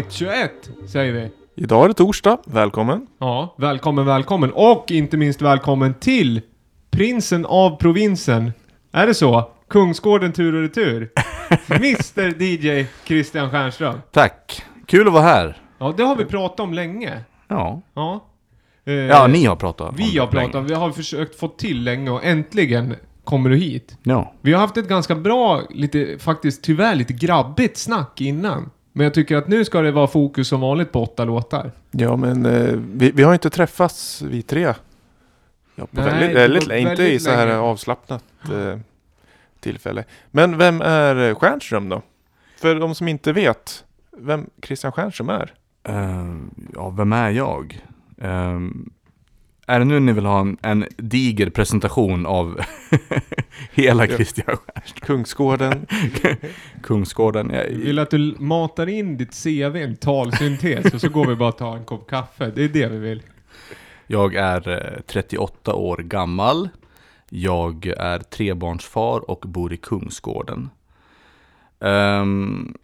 avsnitt 21, säger vi. Idag är det torsdag, välkommen. Ja, välkommen, välkommen. Och inte minst välkommen till prinsen av provinsen. Är det så? Kungsgården tur och retur. Mr DJ Christian Stjernström. Tack! Kul att vara här. Ja, det har vi pratat om länge. Ja, Ja. Eh, ja ni har pratat om Vi det har pratat länge. om, vi har försökt få till länge och äntligen kommer du hit. Ja. Vi har haft ett ganska bra, lite, faktiskt tyvärr lite grabbigt snack innan. Men jag tycker att nu ska det vara fokus som vanligt på åtta låtar. Ja, men eh, vi, vi har inte träffats vi tre. Ja, på Nej, väldigt, det väldigt, länge. Inte väldigt i så här länge. avslappnat eh, tillfälle. Men vem är eh, Stjernström då? För de som inte vet vem Christian Stjernström är. Eh, ja, vem är jag? Eh, är det nu ni vill ha en, en diger presentation av hela Ja. Stjernström? Kungsgården. Kungsgården? Jag, Jag vill att du matar in ditt CV, en talsyntes, och så går vi bara och tar en kopp kaffe. Det är det vi vill. jag är eh, 38 år gammal. Jag är trebarnsfar och bor i Kungsgården. Ehm,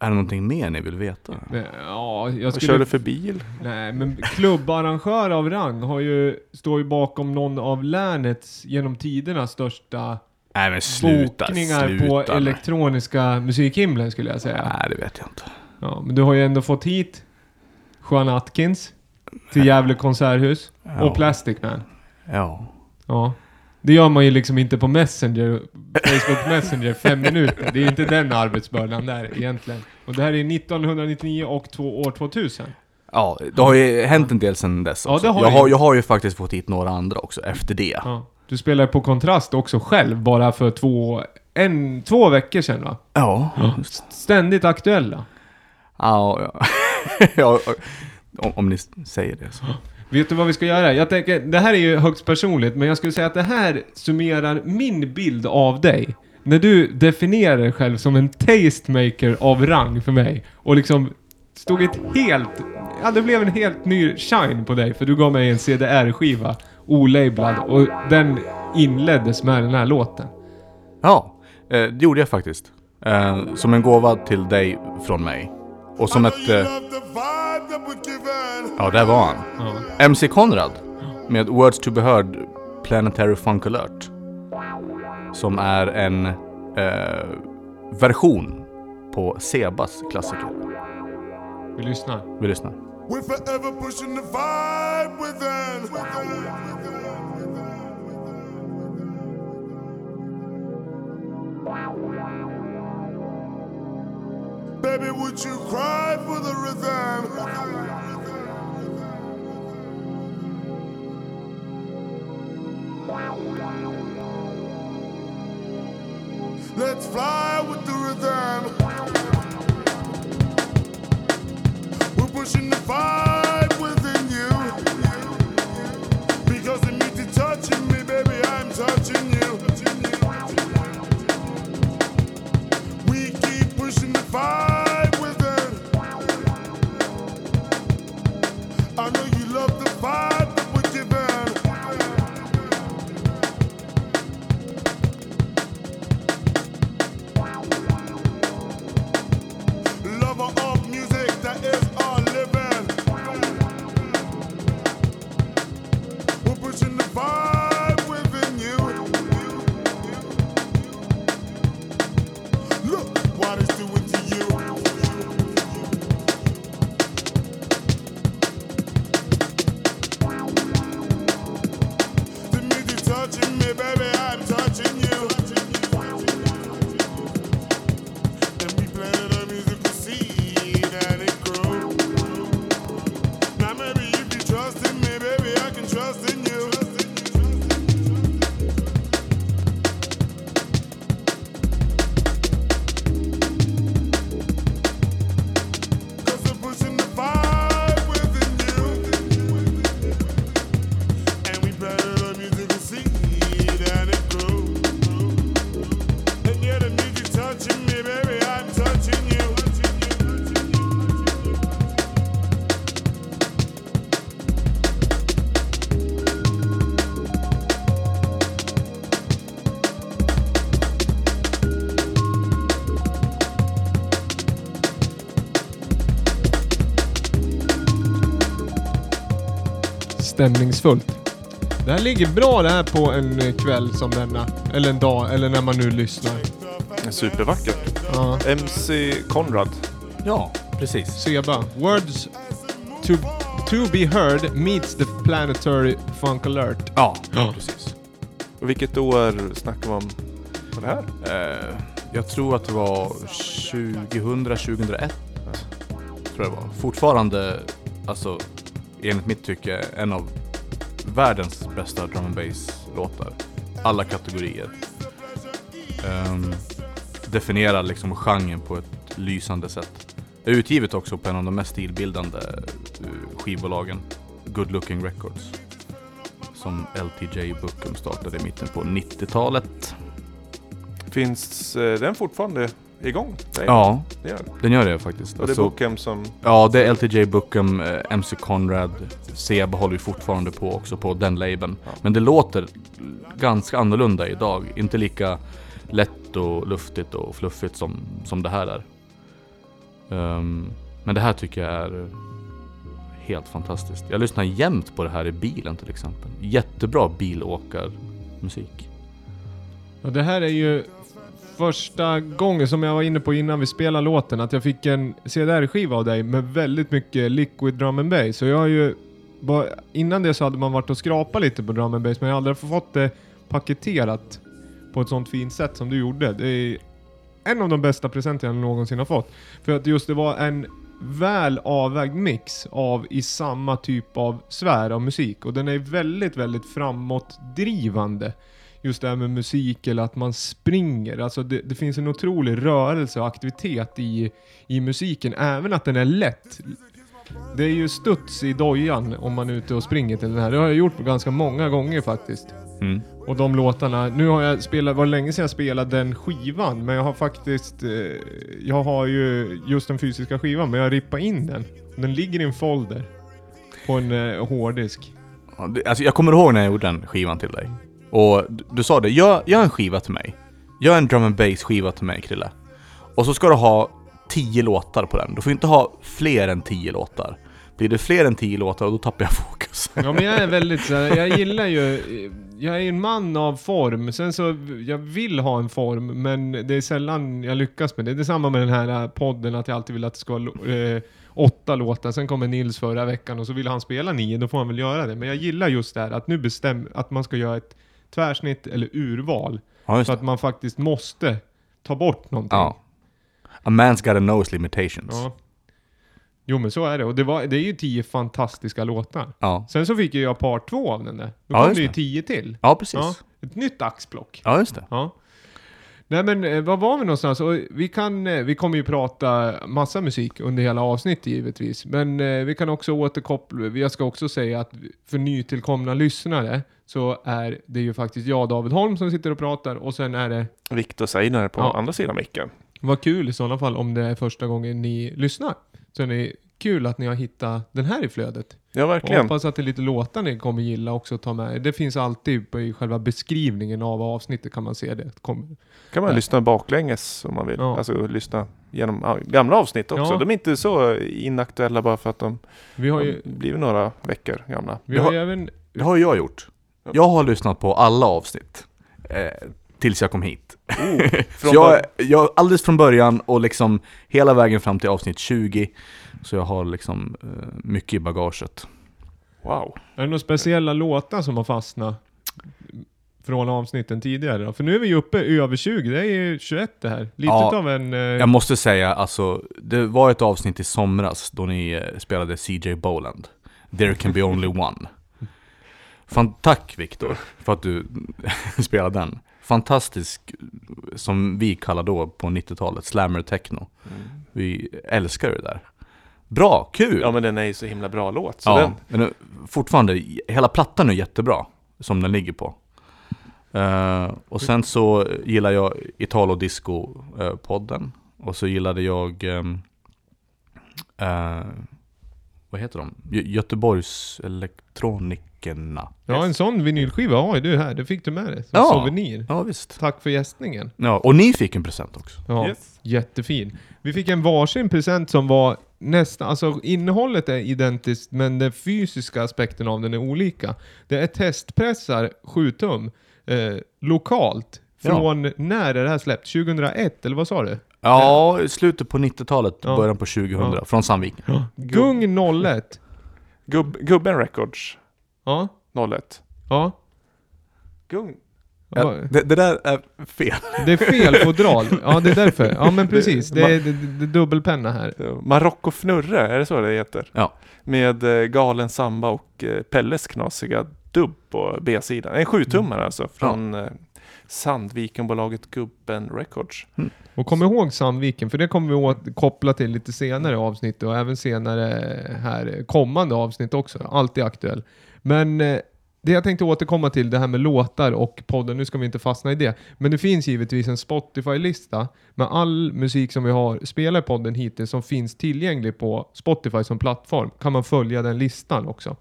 är det någonting mer ni vill veta? Men, Ja, jag Vad skulle... kör du för bil? Nej, men klubbarrangör av rang har ju, står ju bakom någon av länets genom tiderna största Nej men sluta, bokningar sluta på nu. elektroniska musikhimlen skulle jag säga. Nej det vet jag inte. Ja, men du har ju ändå fått hit Juan Atkins till Gävle konserthus Ja. och Plastic Man. Ja. Ja. Det gör man ju liksom inte på Messenger, Facebook Messenger, fem minuter. Det är inte den arbetsbördan där egentligen. Och det här är 1999 och två, år 2000. Ja, det har ju hänt en del sedan dess Ja, också. det har jag, har, jag har ju faktiskt fått hit några andra också efter det. Ja. Du spelar på Kontrast också själv, bara för två, en, två veckor sedan va? Ja. Ständigt aktuella. Ja, ja. ja om, om ni säger det så. Vet du vad vi ska göra? Jag tänker, det här är ju högst personligt, men jag skulle säga att det här summerar min bild av dig. När du definierar dig själv som en tastemaker av rang för mig. Och liksom stod ett helt... Ja, det blev en helt ny shine på dig. För du gav mig en CDR-skiva, olablad. Och den inleddes med den här låten. Ja, eh, det gjorde jag faktiskt. Eh, som en gåva till dig från mig. Och som ett... Eh, ja, där var han. Ja. MC Conrad. Med Words to be heard Planetary Funk Alert. Som är en eh, version på Sebas klassiker. Vi lyssnar. Vi lyssnar. We're forever pushing the vibe within. Baby, would you cry for the rhythm? Let's fly with the rhythm. We're pushing the vibe within stämningsfullt. Det här ligger bra det här på en kväll som denna. Eller en dag, eller när man nu lyssnar. Supervackert. Ja. MC Conrad. Ja, precis. Seba. Words to, to be heard meets the planetary funk alert. Ja, Ja. precis. Och vilket år snackar man på det här? Eh, jag tror att det var 2000, 2001. Tror jag det var. Fortfarande, alltså enligt mitt tycke, en av världens bästa drum and bass låtar. Alla kategorier. Um, definierar liksom genren på ett lysande sätt. Det är utgivet också på en av de mest stilbildande eh, skivbolagen, Good Looking Records. Som LTJ Bookham startade i mitten på 90-talet. Finns eh, den fortfarande igång? Nej, Ja, Det gör den. den gör det faktiskt. Och det är Alltså, Bookham som... Ja, det är LTJ Bookham, eh, MC Conrad, Seb håller ju fortfarande på också på den labeln. Ja. Men det låter ganska annorlunda idag. Inte lika lätt och luftigt och fluffigt som, som det här är. Ehm, men det här tycker jag är helt fantastiskt. Jag lyssnar jämt på det här i bilen till exempel. Jättebra bilåkarmusik. Ja, det här är ju första gången som jag var inne på innan vi spelade låten att jag fick en CDR-skiva av dig med väldigt mycket liquid drum and bass. Så jag har ju bara, innan det så hade man varit och skrapat lite på drum and bass men jag har aldrig fått det paketerat på ett sånt fint sätt som du gjorde. Det är en av de bästa presenter jag någonsin har fått. För att just det var en väl avvägd mix av i samma typ av sfär av musik och den är väldigt, väldigt framåtdrivande just det här med musik eller att man springer. Alltså det, det finns en otrolig rörelse och aktivitet i, i musiken, även att den är lätt. Det är ju studs i dojan om man är ute och springer till den här. Det har jag gjort ganska många gånger faktiskt. Mm. Och de låtarna, nu har jag spelat, var länge sedan jag spelade den skivan, men jag har faktiskt, eh, jag har ju just den fysiska skivan, men jag rippar in den. Den ligger i en folder. På en eh, hårddisk. Alltså jag kommer ihåg när jag gjorde den skivan till dig. Och du, sa det, gör, gör en skiva till mig. Gör en drum and bass skiva till mig Krille. Och så ska du ha tio låtar på den. Du får inte ha fler än tio låtar. Blir det fler än tio låtar, då tappar jag fokus. Ja men jag är väldigt så här, jag gillar ju, jag är en man av form. Sen så, jag vill ha en form, men det är sällan jag lyckas med det. Det är samma med den här podden, att jag alltid vill att det ska vara eh, åtta låtar. Sen kommer Nils förra veckan och så vill han spela nio, då får han väl göra det. Men jag gillar just det här att nu bestäm, att man ska göra ett tvärsnitt eller urval. Ja, Så att man faktiskt måste ta bort någonting. Ja. A man's gotta know his limitations. Ja. Jo men så är det. Och det, var, det är ju tio fantastiska låtar. Ja, Sen så fick ju jag part två av den där. Då Ja, kom det ju tio till. ja precis. Ja, Ja. ett nytt axplock. just det. Ja. Nej men eh, var var vi någonstans? Och vi, kan, eh, vi kommer ju prata massa musik under hela avsnittet givetvis. Men eh, vi kan också återkoppla, jag ska också säga att för nytillkomna lyssnare så är det ju faktiskt jag, David Holm, som sitter och pratar och sen är det, Viktor Seidner på Ja. andra sidan micken. vad kul i sådana fall om det är första gången ni lyssnar. Så det kul att ni har hittat den här i flödet. Ja, Och verkligen. hoppas att det är lite låtar ni kommer gilla också att ta med. Det finns alltid på- i själva beskrivningen av avsnittet kan man se det. Kom, kan man Ja. lyssna baklänges om man vill. Ja. Alltså lyssna genom gamla avsnitt också. Ja. De är inte så inaktuella bara för att de vi har ju, blivit några veckor gamla. vi Det har har- ju även Det har jag gjort. Jag har lyssnat på alla avsnitt. Eh, tills jag kom hit. Från Så jag, jag, alldeles från början och liksom hela vägen fram till avsnitt 20. Så jag har liksom eh, mycket i bagaget. Wow. Är det några speciella låtar som har fastnat från avsnitten tidigare då? För nu är vi ju uppe över 20, det är ju 21 det här. Lite Ja, av en... Eh, Jag måste säga, alltså, det var ett avsnitt i somras då ni eh, spelade CJ Boland. There can be only one. Fan, tack Viktor för att du spelade den. Fantastisk, som vi kallar då på 90-talet, slammer techno. Vi älskar det där. Bra, kul! Ja men den är ju så himla bra låt. Så Ja, den, men fortfarande, hela plattan är jättebra som den ligger på. Eh, och sen så gillar jag Italo Disco-podden. och så gillade jag, ehm, eh, vad heter de? Gö- Göteborgs elektronikerna. ja, en sån vinylskiva har ju du här. Det fick du med dig som Ja. souvenir. Ja, visst. Tack för gästningen. Ja, och ni fick en present också. Ja, Yes. jättefin. Vi fick en varsin present som var nästan, alltså innehållet är identiskt men den fysiska aspekten av den är olika. Det är testpressar 7 tum eh, lokalt. Ja. Från när är det här släppt? 2001 eller vad sa du? Ja, slutet på 90-talet, Ja. början på 2000, Ja. från Sandviken. Gung 01. Gubb, gubben Records Ja, 01. ja. Gung. Ja, det, det där är fel. Det är fel fodral. Ja, det är därför. Ja, men precis. Det är, det, det, det är dubbelpenna här. Marocko Fnurre, är det så det heter? Ja. Med eh, Galen Samba och eh, Pelles knasiga dubb på B-sidan. En sjutummare alltså från eh, Sandvikenbolaget Gubben Records. Och kom ihåg Sandviken, för det kommer vi åt, koppla till lite senare avsnitt och även senare här kommande avsnitt också. Alltid aktuell. Men eh, det jag tänkte återkomma till, det här med låtar och podden, nu ska vi inte fastna i det. Men det finns givetvis en Spotify-lista med all musik som vi har spelat i podden hittills som finns tillgänglig på Spotify som plattform. Kan man följa den listan också.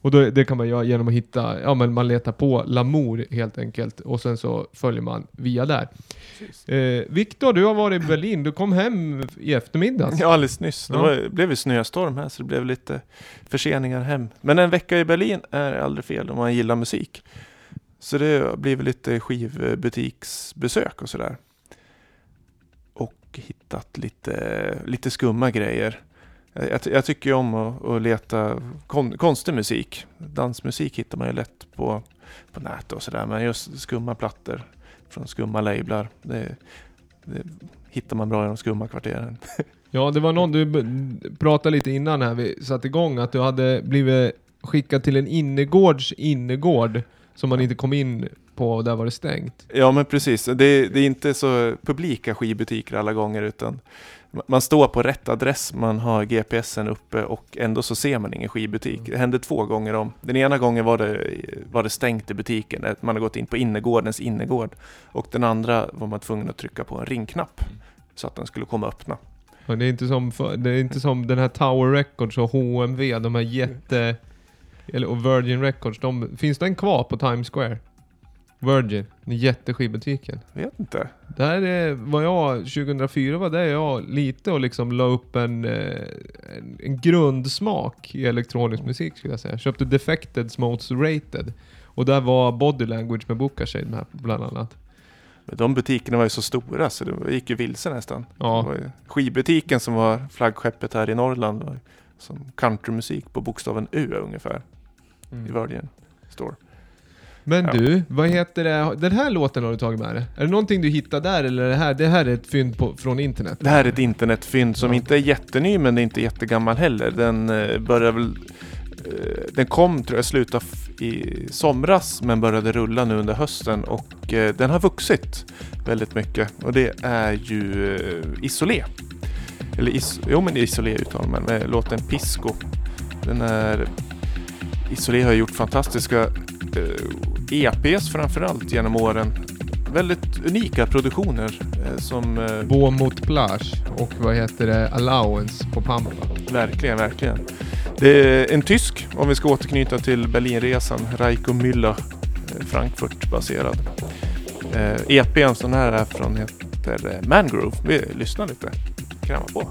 Och då, det kan man göra genom att hitta, ja men man letar på Lamour helt enkelt och sen så följer man via där. Eh, Viktor, du har varit i Berlin. Du kom hem i eftermiddags. Ja, alldeles nyss. Det Ja. det blev ju snöstorm här så det blev lite förseningar hem. Men en vecka i Berlin är aldrig fel om man gillar musik. Så det blir väl lite skivbutiksbesök och sådär. Och hittat lite, lite skumma grejer. Jag, jag, tycker om att, att leta kon, konstig musik. Dansmusik hittar man ju lätt på, på nätet och sådär. Men just skumma plattor från skumma lablar. Det, det hittar man bra i de skumma kvarteren. Ja, det var någon du pratade lite innan här vi satte igång att du hade blivit skickad till en innergårds innergård som man inte kom in på och där var det stängt. Ja men precis, det, det är inte så publika skivbutiker alla gånger utan man står på rätt adress, man har GPSen uppe och ändå så ser man ingen skivbutik. Det hände två gånger om. Den ena gången var det, var det stängt i butiken, att man har gått in på innergårdens innergård. Och den andra var man tvungen att trycka på en ringknapp så att den skulle komma och öppna. Och det, är inte som det är inte som den här Tower Records och HMV, de här jätte... Eller, och Virgin Records, de, finns den kvar på Times Square? Virgin, den jätteskivbutiken. Vet inte. Där är, var jag, 2004 var där jag lite och liksom la upp en, eh, en, en grundsmak i elektronisk musik skulle jag säga. Köpte Defected Most Rated. Och där var Body Language med Bookashade med bland annat. Men de butikerna var ju så stora så det gick ju vilse nästan. Ja. Det var ju skivbutiken som var flaggskeppet här i Norrland som countrymusik på bokstaven U ungefär i Virgin Store. Men Ja. du, vad heter det? Den här låten har du tagit med dig? Är det någonting du hittade där eller är det här, det här är ett fynd på, från internet? Det här är ett internetfynd som inte är jätteny men det är inte jättegammal heller. Den eh, började väl... eh, Den kom tror jag f- i somras men började rulla nu under hösten och eh, den har vuxit väldigt mycket och det är ju eh, Isolé. Eller is, jo men Isolé uttalar man med låten Pisco. Den är... Isolé har gjort fantastiska eh, EPs framförallt genom åren. Väldigt unika produktioner eh, som eh, Bo mot plage och vad heter det? Allowance på Pampa. Verkligen, verkligen. Det är en tysk, om vi ska återknyta till Berlinresan, Reiko Müller, eh, Frankfurt-baserad. Eh, EPn som här är från heter eh, Mangrove. Vi lyssnar lite, kräma på.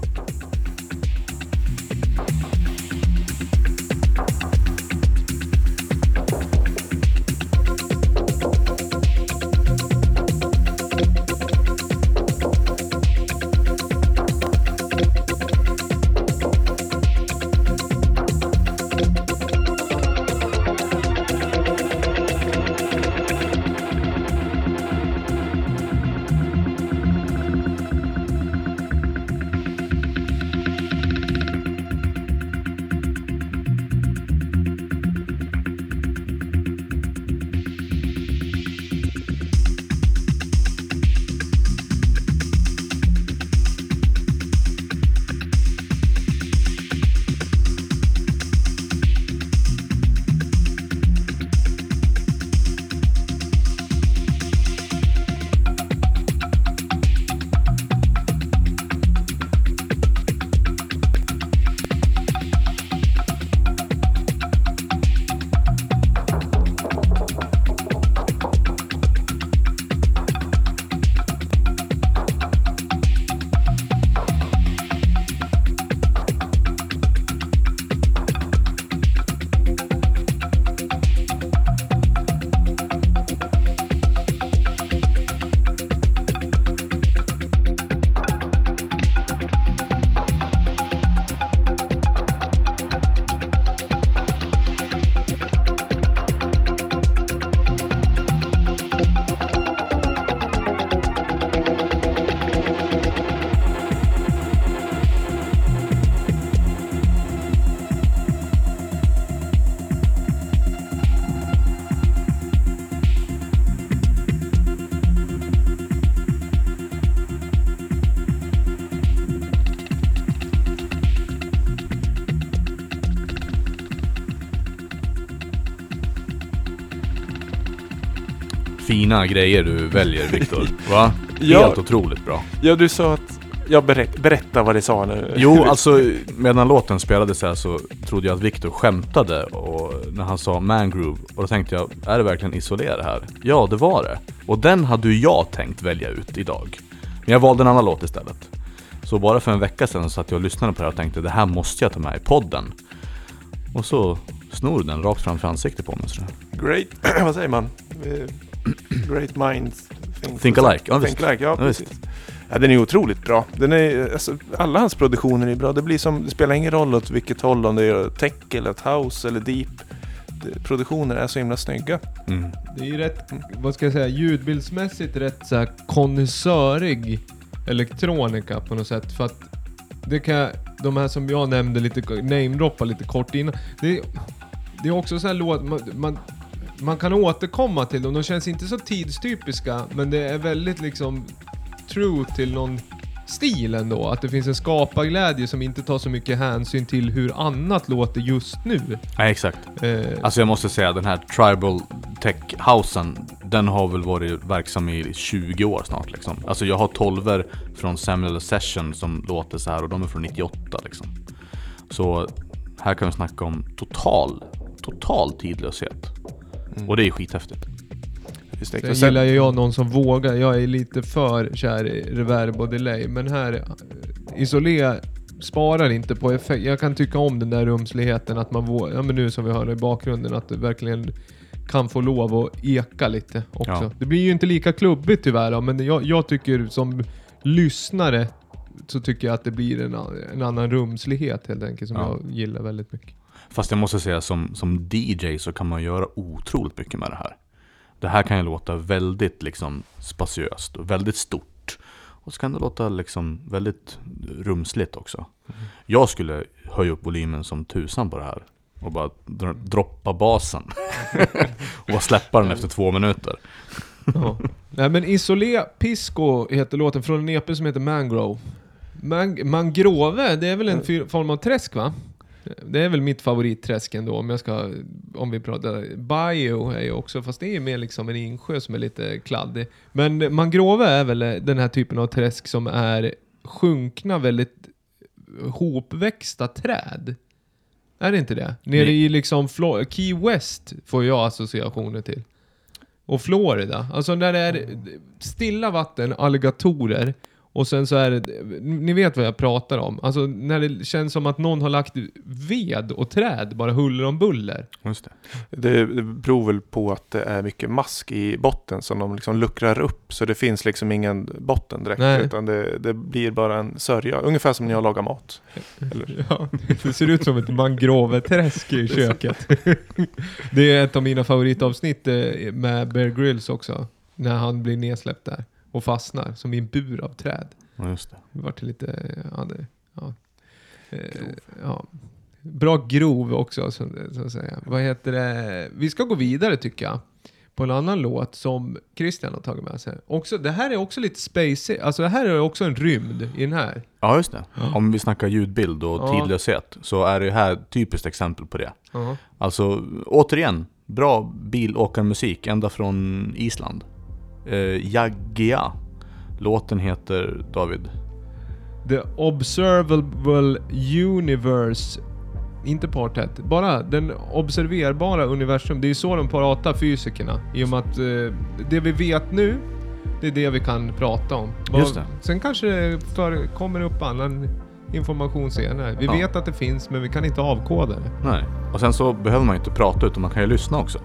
Fina grejer du väljer Viktor. Va? Ja. Helt otroligt bra. Ja, du sa att... Jag berätt, berätta vad det sa nu. Jo, alltså medan låten spelades här så trodde jag att Viktor skämtade och när han sa mangrove och då tänkte jag, är det verkligen isolera här? Ja, det var det. Och den hade ju jag tänkt välja ut idag. Men jag valde en annan låt istället. Så bara för en vecka sedan så satt jag och lyssnade på det här och tänkte, det här måste jag ta med i podden. Och så snor den rakt framför ansiktet på mig. Så. Great... vad säger man? Great minds... Think alike, ja, think visst. alike, ja, Ja, visst. precis. Ja, den är otroligt bra. Den är, alltså, alla hans produktioner är bra. Det, blir som, det spelar ingen roll åt vilket håll, om det är tech eller ett house eller deep. Det, produktioner är så himla snygga. Mm. Det är ju rätt, vad ska jag säga, ljudbildsmässigt rätt så här konnässörig elektronika på något sätt. För att det kan jag- de här som jag nämnde lite, namedroppa lite kort innan. Det, det är också så här låt, man, man, man kan återkomma till dem. De känns inte så tidstypiska, men det är väldigt liksom true till någon stil ändå. Att det finns en skaparglädje som inte tar så mycket hänsyn till hur annat låter just nu. Nej, exakt. Eh, Alltså jag måste säga den här Tribal Tech-housen Den har väl varit verksam i 20 år snart liksom Alltså jag har 12 från Samuel Session som låter så här och de är från 98 liksom Så här kan vi snacka om total, total tidlöshet Och det är skithäftigt Just det. Sen gillar ju jag någon som vågar. Jag är lite för kär i reverb och delay. Men här, eh, Isolé sparar inte på effekt. Jag kan tycka om den där rumsligheten att man vågar, ja men nu som vi hörde i bakgrunden, att det verkligen kan få lov att eka lite också. Ja. Det blir ju inte lika klubbigt tyvärr då, men jag, jag tycker som lyssnare så tycker jag att det blir en, en annan rumslighet helt enkelt som Ja. jag gillar väldigt mycket. Fast jag måste säga som, som DJ så kan man göra otroligt mycket med det här Det här kan ju låta väldigt liksom spatiöst och väldigt stort Och så kan det låta liksom väldigt rumsligt också Jag skulle höja upp volymen som tusan på det här Och bara droppa basen Och bara släppa den efter två minuter Ja. Nej men Isolé Pisco heter låten från en EP som heter Mangrove. Man mangrove, det är väl en form av träsk va? Det är väl mitt favoritträsk ändå om jag ska, om vi pratar, Bio är ju också, fast det är mer liksom en insjö som är lite kladdig. Men mangrove är väl den här typen av träsk som är sjunkna väldigt hopväxta träd. Är det inte det? Nere Nej. i liksom Flo- Key West får jag associationer till. Och Florida. Alltså när det är stilla vatten, alligatorer och sen så är det, ni vet vad jag pratar om. Alltså när det känns som att någon har lagt ved och träd bara huller om buller. Just det. Det, det beror väl på att det är mycket mask i botten som de liksom luckrar upp. Så det finns liksom ingen botten direkt. Nej. Utan det, det blir bara en sörja. Ungefär som när jag lagar mat. Eller? Ja, det ser ut som ett mangroveträsk i köket. det är ett av mina favoritavsnitt eh, med Bear Grylls också. När han blir nedsläppt där och fastnar som i en bur av träd. Ja, just det. Det vart lite... Ja, det, ja. Eh, ja. Bra grov också, så, så att säga. Vad heter det? Vi ska gå vidare tycker jag. På en annan låt som Christian har tagit med sig. Också, det här är också lite spacey. Alltså det här är också en rymd i den här. Ja just det. Om vi snackar ljudbild och Ja. tidlöshet så är det här ett typiskt exempel på det. Ja. Alltså återigen, bra bilåkarmusik ända från Island. Eh, Jaggia. Låten heter David. The Observable Universe. Inte partet, bara den observerbara universum. Det är så de pratar fysikerna. I och med att eh, det vi vet nu, det är det vi kan prata om. Just det. Sen kanske det för, kommer upp annan information senare. Vi Ja. vet att det finns, men vi kan inte avkoda det. Nej. Och sen så behöver man ju inte prata utan man kan ju lyssna också.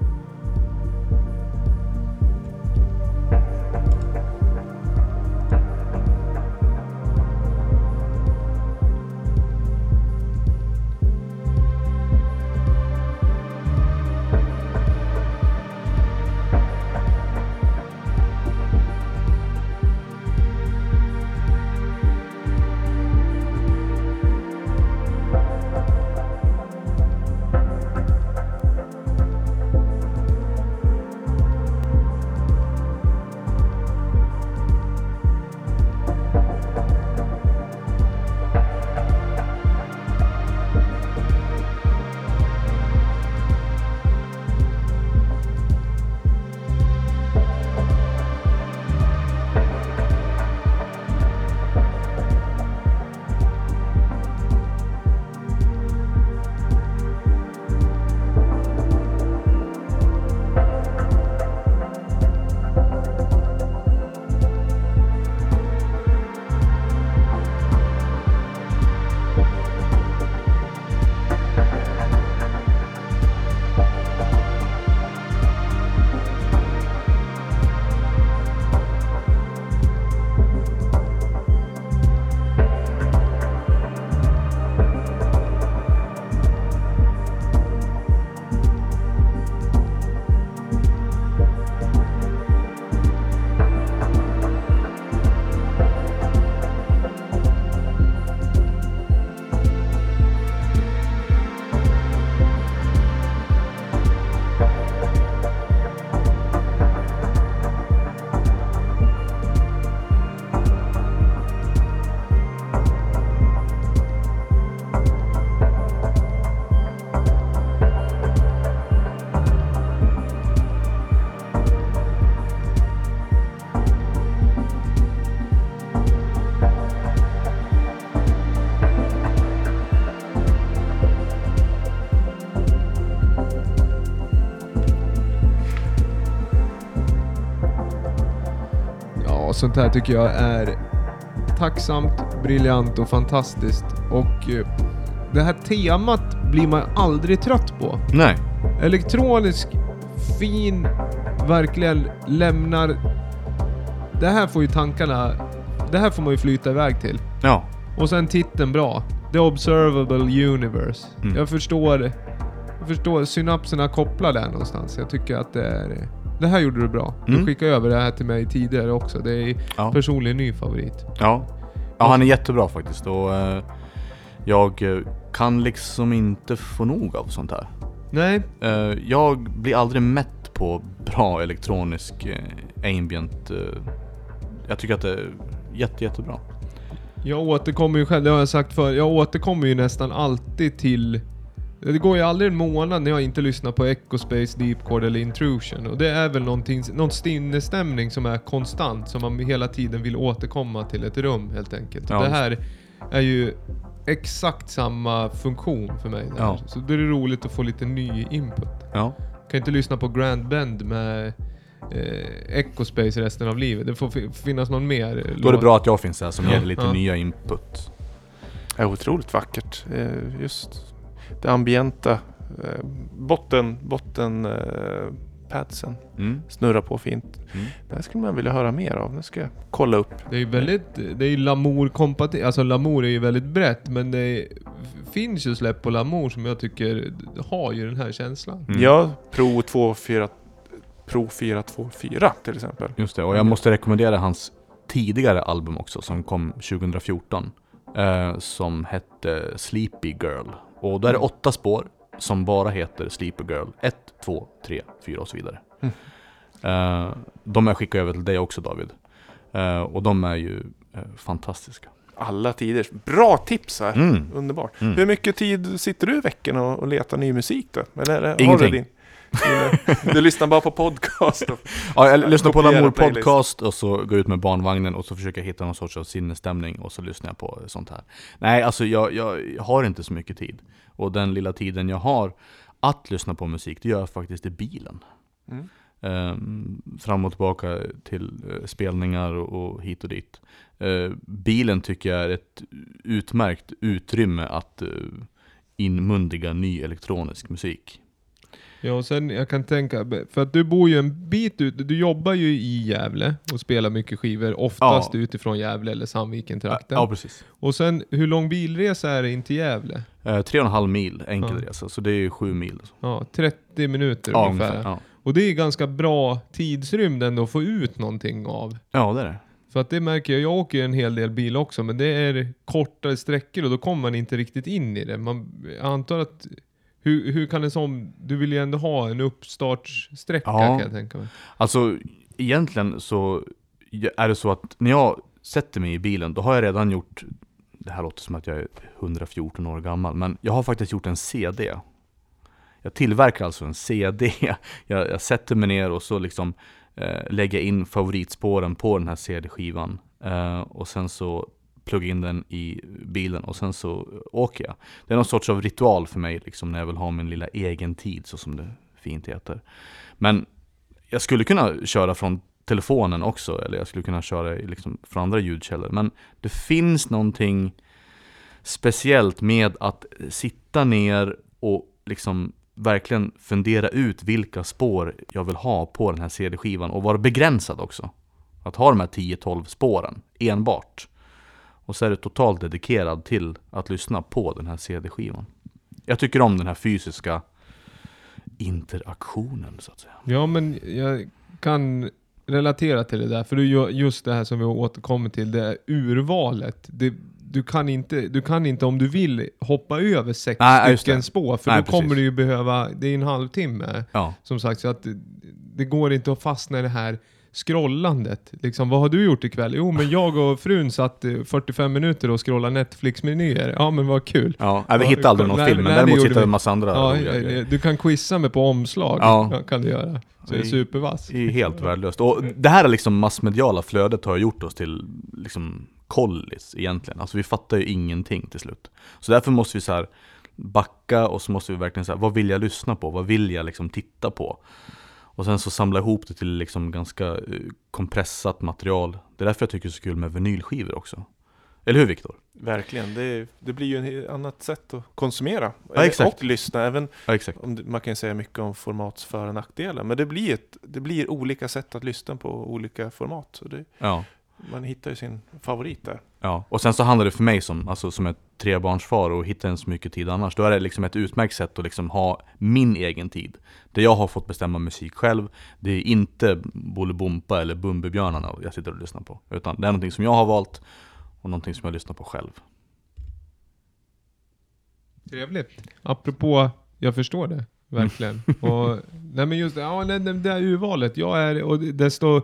Sånt här tycker jag är tacksamt, briljant och fantastiskt. Och eh, det här temat blir man aldrig trött på. Nej. Elektronisk, fin, verkligen lämnar... Det här får ju tankarna... Det här får man ju flyta iväg till. Ja. Och sen titeln bra. The Observable Universe. Mm. Jag förstår... Jag förstår synapserna kopplar där någonstans. Jag tycker att det är... Det här gjorde du bra. Du Mm. skickade över det här till mig tidigare också. Det är Ja. personligen ny favorit. Ja. ja, han är jättebra faktiskt och eh, jag kan liksom inte få nog av sånt här. Nej, Eh, jag blir aldrig mätt på bra elektronisk eh, ambient. Eh, jag tycker att det är jätte, jättebra. jag återkommer ju själv, det har jag sagt förr. Jag återkommer ju nästan alltid till... Det går ju aldrig en månad när jag inte lyssnar på Ecospace, Deepcore eller Intrusion. Och det är väl någonting, någon sinnesstämning som är konstant, som man hela tiden vill återkomma till ett rum helt enkelt. Ja, det här är ju exakt samma funktion för mig. Ja. Så då är det roligt att få lite ny input. Ja, kan inte lyssna på Grand Bend med eh, Ecospace resten av livet. Det får fi- finnas någon mer. då är det bra att jag finns här som Ja, ger lite ja. nya input. är otroligt vackert. Eh, Just det ambienta. eh, Botten, botten eh, padsen Mm. snurrar på fint. Mm. Det här skulle man vilja höra mer av. Nu ska jag kolla upp. Det är ju väldigt, det är ju Lamour kompatibelt, alltså Lamour är ju väldigt brett men det är, finns ju släpp på Lamour som jag tycker har ju den här känslan. Mm. Ja, Pro 24 Pro 424 till exempel. Just det, och jag måste rekommendera hans tidigare album också som kom 2014. Eh, som hette Sleepy Girl. Och då är det åtta spår som bara heter Sleepy Girl. 1, 2, 3, 4 och så vidare. Mm. Eh, de jag skickar över till dig också David. Eh, och de är ju eh, fantastiska. Alla tiders. Bra tips här! Mm. Underbart. Mm. Hur mycket tid sitter du i veckan och, och letar ny musik då? Eller har du Ingenting. din, du lyssnar bara på podcast? Och, Ja, jag lyssnar på Lamour podcast och så går jag ut med barnvagnen och så försöker jag hitta någon sorts av sinnesstämning och så lyssnar jag på sånt här. Nej, alltså jag, jag har inte så mycket tid. Och den lilla tiden jag har att lyssna på musik, det gör jag faktiskt i bilen. Mm. Ehm, fram och tillbaka till eh, spelningar och, och hit och dit. Eh, bilen tycker jag är ett utmärkt utrymme att uh, inmundiga ny elektronisk musik. Ja och sen jag kan tänka, för att du bor ju en bit ut, du jobbar ju i Gävle och spelar mycket skivor, oftast Ja. utifrån Gävle eller Sandviken-trakten. Ja, precis. Och sen, hur lång bilresa är det in till Gävle? Eh, tre och en halv mil enkel Ja. resa, så det är ju sju mil. Ja, 30 minuter Ja, ungefär. ungefär. Ja. Och det är ganska bra tidsrymd ändå att få ut någonting av. ja, det är det. För att det märker jag, jag åker ju en hel del bil också, men det är kortare sträckor och då kommer man inte riktigt in i det. Man, jag antar att, hur, hur kan en sån, du vill ju ändå ha en uppstartssträcka Ja. kan jag tänka mig. Alltså, egentligen så är det så att när jag sätter mig i bilen, då har jag redan gjort Det här låter som att jag är 114 år gammal, men jag har faktiskt gjort en CD. Jag tillverkar alltså en CD. Jag, jag sätter mig ner och så liksom eh, lägger in favoritspåren på den här CD-skivan. Eh, och sen så plugga in den i bilen och sen så åker jag. Det är någon sorts av ritual för mig liksom när jag vill ha min lilla egen tid, så som det fint heter. Men jag skulle kunna köra från telefonen också, eller jag skulle kunna köra liksom från andra ljudkällor. Men det finns någonting speciellt med att sitta ner och liksom verkligen fundera ut vilka spår jag vill ha på den här CD-skivan och vara begränsad också. Att ha de här 10-12 spåren enbart. Och så är du totalt dedikerad till att lyssna på den här CD-skivan. Jag tycker om den här fysiska interaktionen så att säga. Ja, men jag kan relatera till det där, för du gör just det här som vi återkommer till, det är urvalet. Det, du, kan inte, du kan inte om du vill hoppa över sex Nej, stycken spår, för Nej, då kommer precis. du ju behöva, det är en halvtimme Ja. som sagt, så att det, det går inte att fastna i det här scrollandet. Liksom, vad har du gjort ikväll? Jo, men jag och frun satt eh, 45 minuter och scrollade Netflix-menyer. Ja, men vad kul. Ja, vi hittade aldrig någon nej, film, men däremot hittade vi en massa andra Ja, du kan quizza mig på omslag. Ja. Kan du göra. Så jag är Det är- supervass. Det är helt värdelöst. Och det här är liksom massmediala flödet har gjort oss till liksom kollis egentligen. Alltså vi fattar ju ingenting till slut. Så därför måste vi så här backa och så måste vi verkligen säga vad vill jag lyssna på? Vad vill jag liksom titta på? Och sen så samla ihop det till liksom ganska eh, kompressat material. Det är därför jag tycker det är så kul med vinylskivor också. Eller hur Viktor? Verkligen, det, det blir ju ett annat sätt att konsumera. Ja, exakt. Och lyssna, även Ja om man kan säga mycket om formats för och nackdelar. Men det blir, ett, det blir olika sätt att lyssna på olika format. Så det, Ja. Man hittar ju sin favorit där. Ja, och sen så handlar det för mig som, alltså, som ett trebarnsfar och hitta en så mycket tid annars. Då är det liksom ett utmärkt sätt att liksom ha min egen tid. Där jag har fått bestämma musik själv. Det är inte Bolibompa eller Bumbibjörnarna jag sitter och lyssnar på. Utan det är någonting som jag har valt och någonting som jag lyssnar på själv. Trevligt. Apropå, jag förstår det. Verkligen. och, nej men just det, ja, nej, nej, det där urvalet. Jag är, och desto,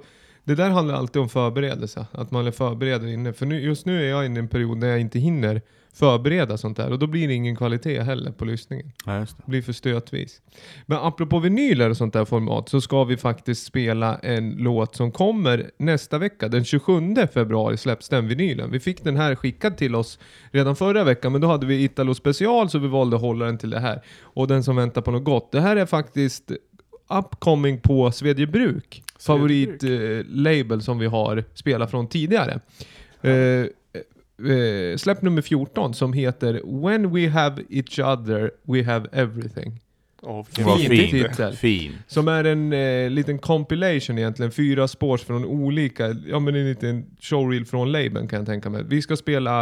det där handlar alltid om förberedelse. Att man är förberedd inne. För nu, just nu är jag inne i en period när jag inte hinner förbereda sånt där. Och då blir det ingen kvalitet heller på lyssningen. Ja, det. Det blir för stötvis. Men apropå vinyler och sånt där format så ska vi faktiskt spela en låt som kommer nästa vecka. Den 27 februari släpps den vinylen. Vi fick den här skickad till oss redan förra veckan men då hade vi Italo special så vi valde att hålla den till det här. Och den som väntar på något gott. Det här är faktiskt upcoming på Svedjebruk. Favorit-label som vi har spelat från tidigare. Eh, eh, släpp nummer 14 som heter When we have each other we have everything. Vad fin fin. titel. Fin. Som är en eh, liten compilation egentligen, fyra spårs från olika, ja men en liten showreel från labeln kan jag tänka mig. Vi ska spela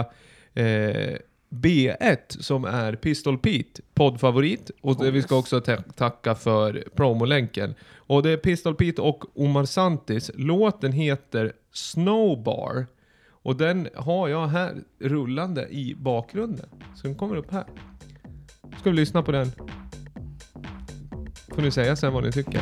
eh, B1 som är Pistol Pete, poddfavorit. Och det, vi ska också ta- tacka för promolänken. Och det är Pistol Pete och Omar Santis. Låten heter Snowbar. Och den har jag här rullande i bakgrunden. Så den kommer upp här. Ska vi lyssna på den. Får ni säga sen vad ni tycker.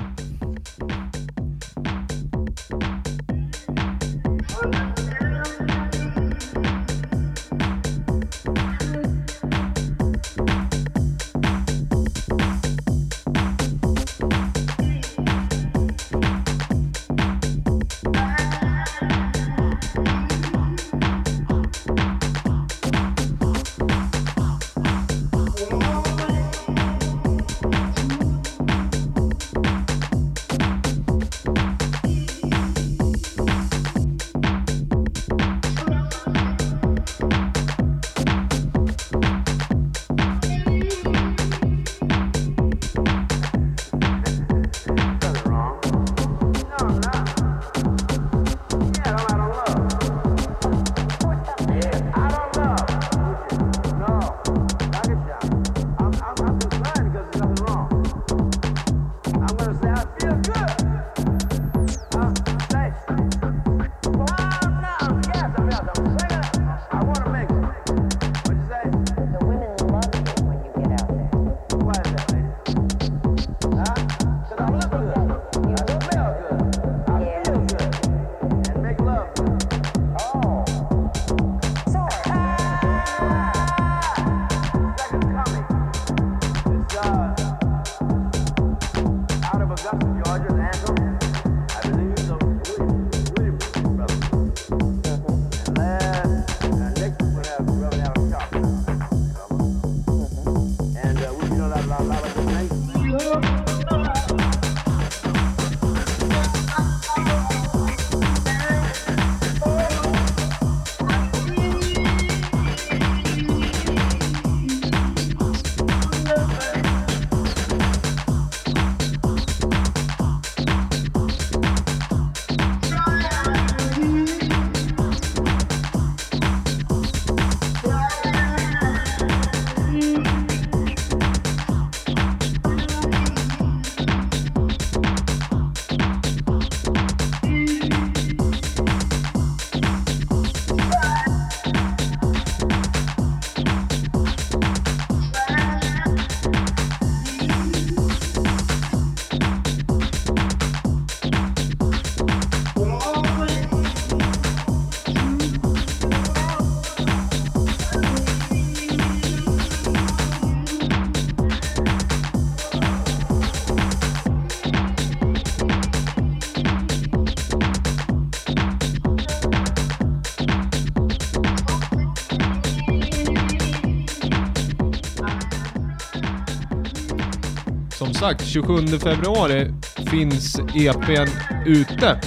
Sagt, 27 februari finns EPn ute.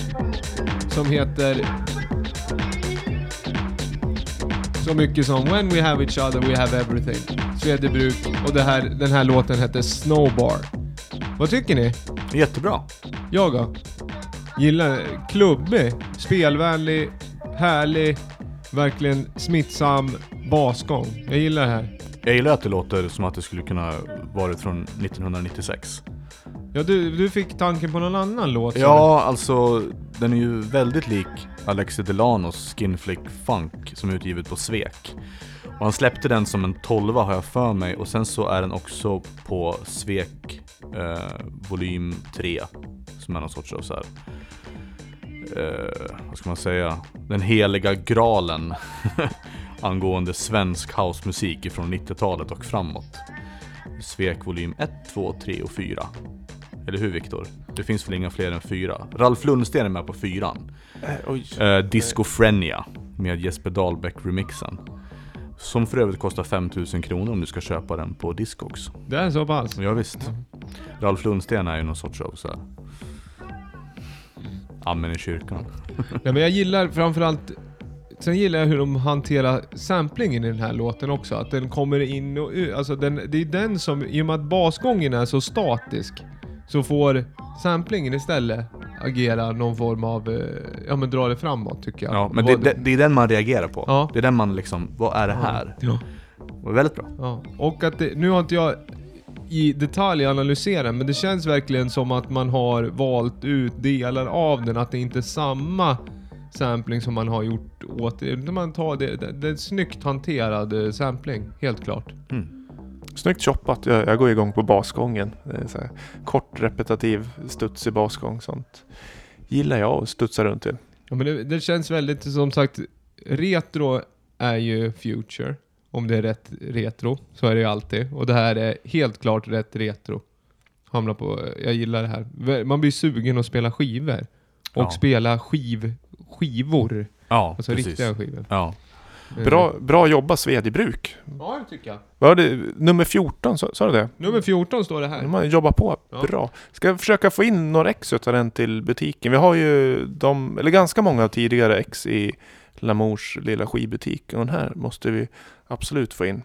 Som heter så mycket som When we have each other we have everything. Svedjebruk och det här, den här låten heter Snowbar. Vad tycker ni? Jättebra. Jag då? Gillar klubbig, spelvänlig, härlig, verkligen smittsam basgång. Jag gillar det här. Jag gillar att det låter som att det skulle kunna varit från 1996. Ja, du, du fick tanken på någon annan låt? Ja, alltså den är ju väldigt lik Alexi Delanos Skinflick Funk som är utgivet på Svek. Och han släppte den som en tolva har jag för mig och sen så är den också på Svek eh, volym 3 som är någon sorts av så här. Eh, vad ska man säga? Den heliga graalen angående svensk housemusik från 90-talet och framåt. Svek volym 1, 2, 3 och 4. Eller hur Viktor? Det finns väl inga fler än fyra? Ralf Lundsten är med på fyran. Eh, oj. Eh, Discofrenia med Jesper Dahlbeck-remixen. Som för övrigt kostar 5000 kronor om du ska köpa den på Discogs. Det är så pass? Ja, visst. Ralf Lundsten är ju någon sorts av så här. Amen i kyrkan. Nej, men jag gillar framförallt... Sen gillar jag hur de hanterar samplingen i den här låten också. Att den kommer in och ut. Alltså den, det är den som, i och med att basgången är så statisk, så får samplingen istället agera någon form av, eh, ja men dra det framåt tycker jag. Ja, men det, det, det är den man reagerar på. Ja. Det är den man liksom, vad är det här? Ja. Det var väldigt bra. Ja, och att det, nu har inte jag i detalj analyserat men det känns verkligen som att man har valt ut delar av den, att det inte är samma sampling som man har gjort åt Man tar det, det, det är en snyggt hanterad eh, sampling, helt klart. Snyggt choppat. Jag, jag går igång på basgången. Här, kort repetitiv studsig basgång. Sånt gillar jag att studsa runt till. Ja, men det, det känns väldigt, som sagt, retro är ju future. Om det är rätt retro, så är det ju alltid. Och det här är helt klart rätt retro. Hamnar på, jag gillar det här. Man blir sugen att spela skivor. Och Ja. spela skiv, skivor. Ja, Alltså precis. riktiga skivor. Ja. Bra, bra jobbat Svedjebruk. Ja, det tycker jag. Vad var det? Nummer 14, sa, du det? Nummer 14 står det här. De har jobbat på Ja. bra. Ska jag försöka få in några ex utav den till butiken. Vi har ju de, eller ganska många tidigare ex i Lamours lilla skivbutik. Och den här måste vi absolut få in.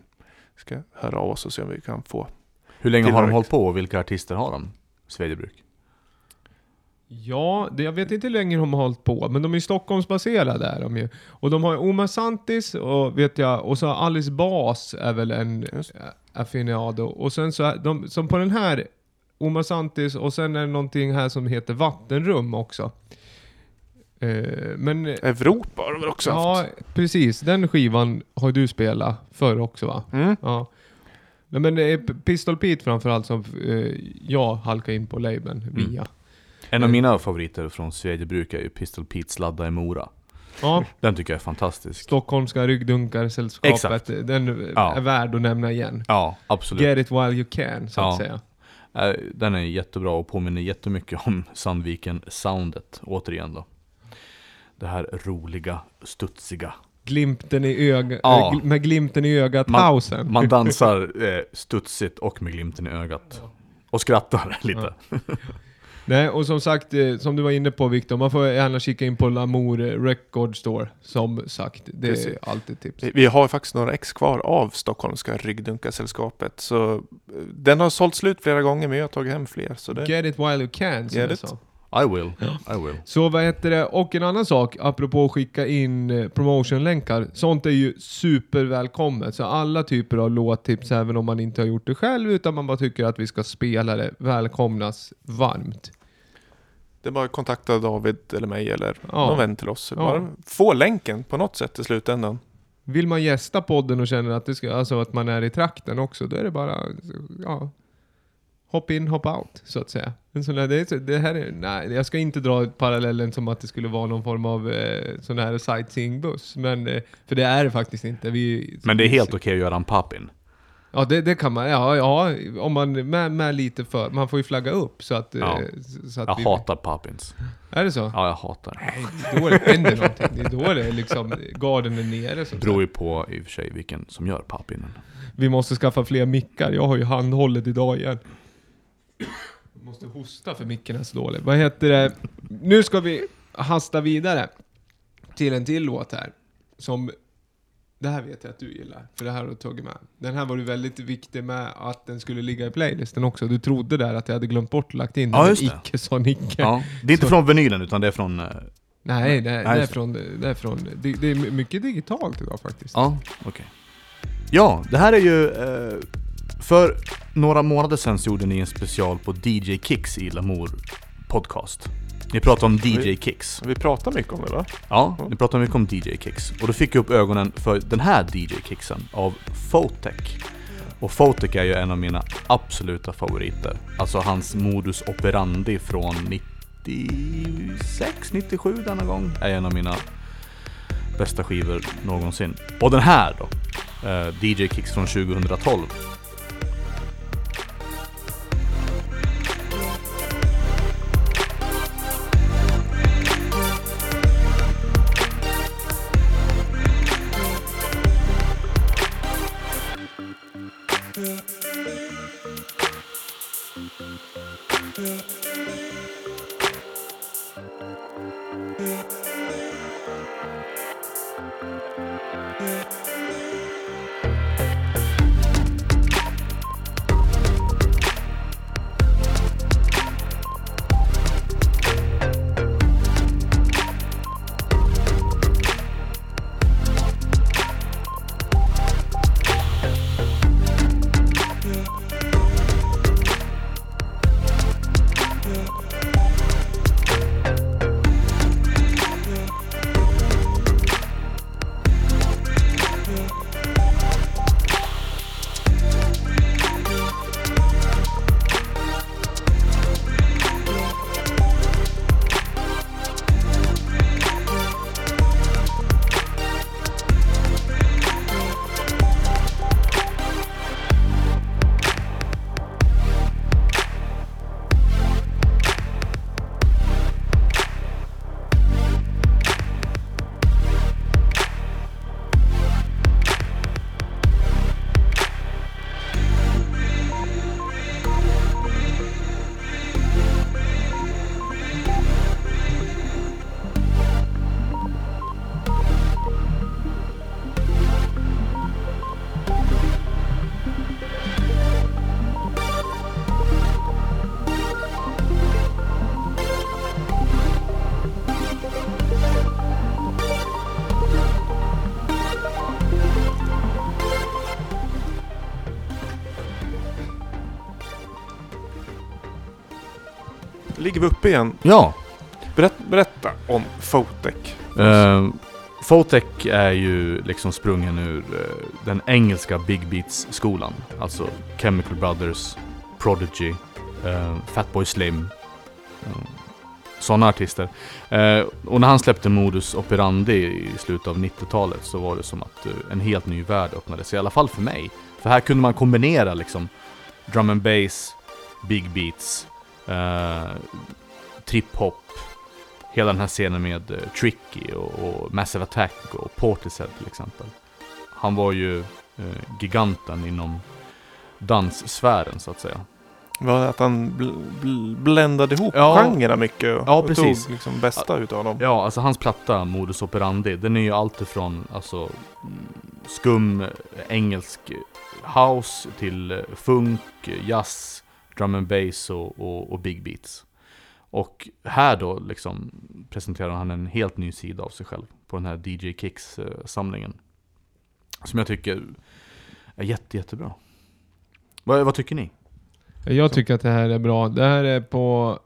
Ska höra av oss och se om vi kan få. Hur länge har de hållit på och vilka artister har de? Svedjebruk? Ja, det, jag vet inte hur länge de har hållit på, men de är ju Stockholmsbaserade är de ju. Och de har Oma Santis och vet jag, och så Alice Bas är väl en Just. äh, affinado. Och sen så, de, som på den här Oma Santis och sen är det någonting här som heter Vattenrum också. Eh, men Europa har de väl också ja, haft? precis. Den skivan har du spelat förr också va? Mm. Ja. Nej, men det är Pistol Pete framförallt som eh, jag halkar in på labeln Mm. En av mina favoriter från Svedjebruk är ju Pistol Pete Sladda i Mora. Ja, Den tycker jag är fantastisk. Stockholmska ryggdunkarsällskapet. Exakt. Den Ja. är värd att nämna igen. Ja, absolut. Get it while you can, så att Ja. säga. Eh, Den är jättebra och påminner jättemycket om Sandviken-soundet, återigen då. Det här roliga, studsiga. Glimten i ögat, Ja. med glimten i ögat Man- pausen. Man dansar eh, studsigt och med glimten i ögat. Och skrattar lite. Nej, och som sagt, eh, som du var inne på Viktor, man får gärna kika in på Lamour Record Store. Som sagt, det Precis. är alltid tips. Vi- har faktiskt några ex kvar av Stockholmska ryggdunkarsällskapet. Så eh, den har sålt slut flera gånger men jag har tagit hem fler. Så det, Get it while you can, som Get jag it. sa. I will, I will. Så vad heter det, och en annan sak, apropå att skicka in eh, promotionlänkar. Sånt är ju supervälkommet. Så alla typer av låttips, även om man inte har gjort det själv, utan man bara tycker att vi ska spela det, välkomnas varmt. det är bara att kontakta David eller mig eller Ja. någon vän till oss. Ja. Bara få länken på något sätt i slutändan. Vill man gästa podden och känner att, det ska, alltså att man är i trakten också, då är det bara, ja, hopp in, hopp out, så att säga. En sån där, det, det här är, nej, jag ska inte dra parallellen som att det skulle vara någon form av eh, sån här sightseeingbuss, men, eh, för det är det faktiskt inte. Vi, Men det är helt okej att göra en pop-in. Ja, det, det kan man. Ja, ja, om man med, med lite för, man får ju flagga upp så att... Ja. eh, så att Jag vi, hatar pop-ins. Är det så? Ja, jag hatar det. Nej, det är då det händer någonting. Det är då det är liksom, garden är nere. Det beror ju på i och för sig vilken som gör pop-inen. Vi måste skaffa fler mickar. Jag har ju handhållet idag igen. Måste hosta för micken är så dålig. Vad heter det? Nu ska vi hasta vidare till en till låt här. Som, det här vet jag att du gillar, för det här har du tagit med. Den här var du väldigt viktig med att den skulle ligga i playlisten också. Du trodde där att jag hade glömt bort lagt in den, Ja, just det. icke sa Nicke. Ja, det är inte Så- från vinylen utan det är från... eh, Nej, det, är- Nej, det, är från, det är från, det, det är mycket digitalt idag faktiskt. Ja, okej. Ja, det här är ju... Eh, för några månader sedan så gjorde ni en special på DJ Kicks i Lamour Podcast. Ni pratade om DJ Vi- Kicks. Vi pratar mycket om det va? Ja, ni pratade mycket om DJ Kicks. Och då fick jag upp ögonen för den här DJ Kicksen av Fotec. Och Fotec är ju en av mina absoluta favoriter. Alltså hans modus operandi från 96, 97 denna gång är en av mina bästa skivor någonsin. Och den här då, eh, DJ Kicks från 2012. Yeah. Ligger vi uppe igen? Ja, Berätt, berätta om Fotec. Uh, Fotec är ju liksom sprungen ur eh, den engelska Big Beats-skolan. Alltså Chemical Brothers, Prodigy, uh, Fatboy Slim. Sådana artister. Eh, och när han släppte Modus Operandi i slutet av 90-talet så var det som att eh, en helt ny värld öppnades. I alla fall för mig. För här kunde man kombinera liksom drum and bass, big beats, uh, trip-hop, hela den här scenen med eh, Tricky och, och Massive Attack och Portishead till exempel. Han var ju eh, giganten inom danssfären så att säga. Var att han bl bl bländade ihop Ja. genrerna mycket och, Ja, och precis. tog liksom bästa utav dem. Ja, alltså hans platta Modus Operandi, den är ju alltifrån alltså mm, skum eh, engelsk house till eh, funk, eh, jazz, drum and bass och, och, och big beats. Och här då liksom presenterar han en helt ny sida av sig själv på den här DJ Kicks-samlingen. Eh, som jag tycker är jätte, jättebra. Vad, vad tycker ni? Jag tycker att det här är bra. Det här är på...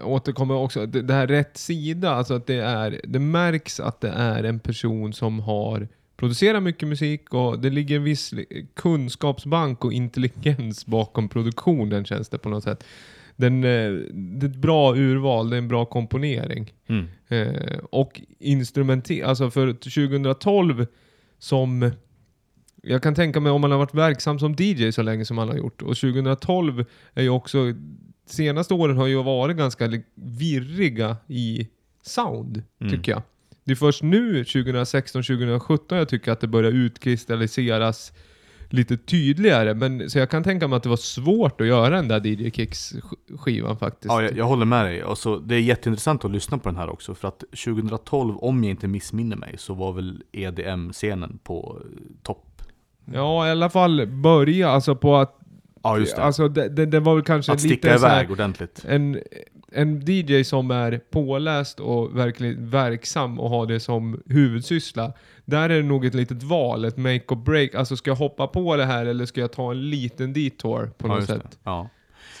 Återkommer också, det, det här rätt sida, alltså att det är... Det märks att det är en person som har producerat mycket musik och det ligger en viss kunskapsbank och intelligens bakom produktionen känns det på något sätt. Den, eh, det är ett bra urval, det är en bra komponering. Mm. Eh, och instrumenter, alltså för 2012 som jag kan tänka mig om man har varit verksam som DJ så länge som man har gjort. Och 2012 är ju också, senaste åren har ju varit ganska virriga i sound, Mm. tycker jag. Det är först nu, 2016-2017, jag tycker att det börjar utkristalliseras lite tydligare. Men, så jag kan tänka mig att det var svårt att göra den där DJ Kicks-skivan faktiskt. Ja, jag, jag håller med dig. Alltså, det är jätteintressant att lyssna på den här också. För att 2012, om jag inte missminner mig, så var väl EDM-scenen på eh, topp. Ja, i alla fall börja alltså på att... Ja, just det. Alltså det, det, det var väl kanske att lite sticka här- iväg ordentligt. en, en DJ som är påläst och verkligen verksam och har det som huvudsyssla. Där är det nog ett litet val, ett make or break. Alltså ska jag hoppa på det här eller ska jag ta en liten detour på Ja, något sätt? Ja.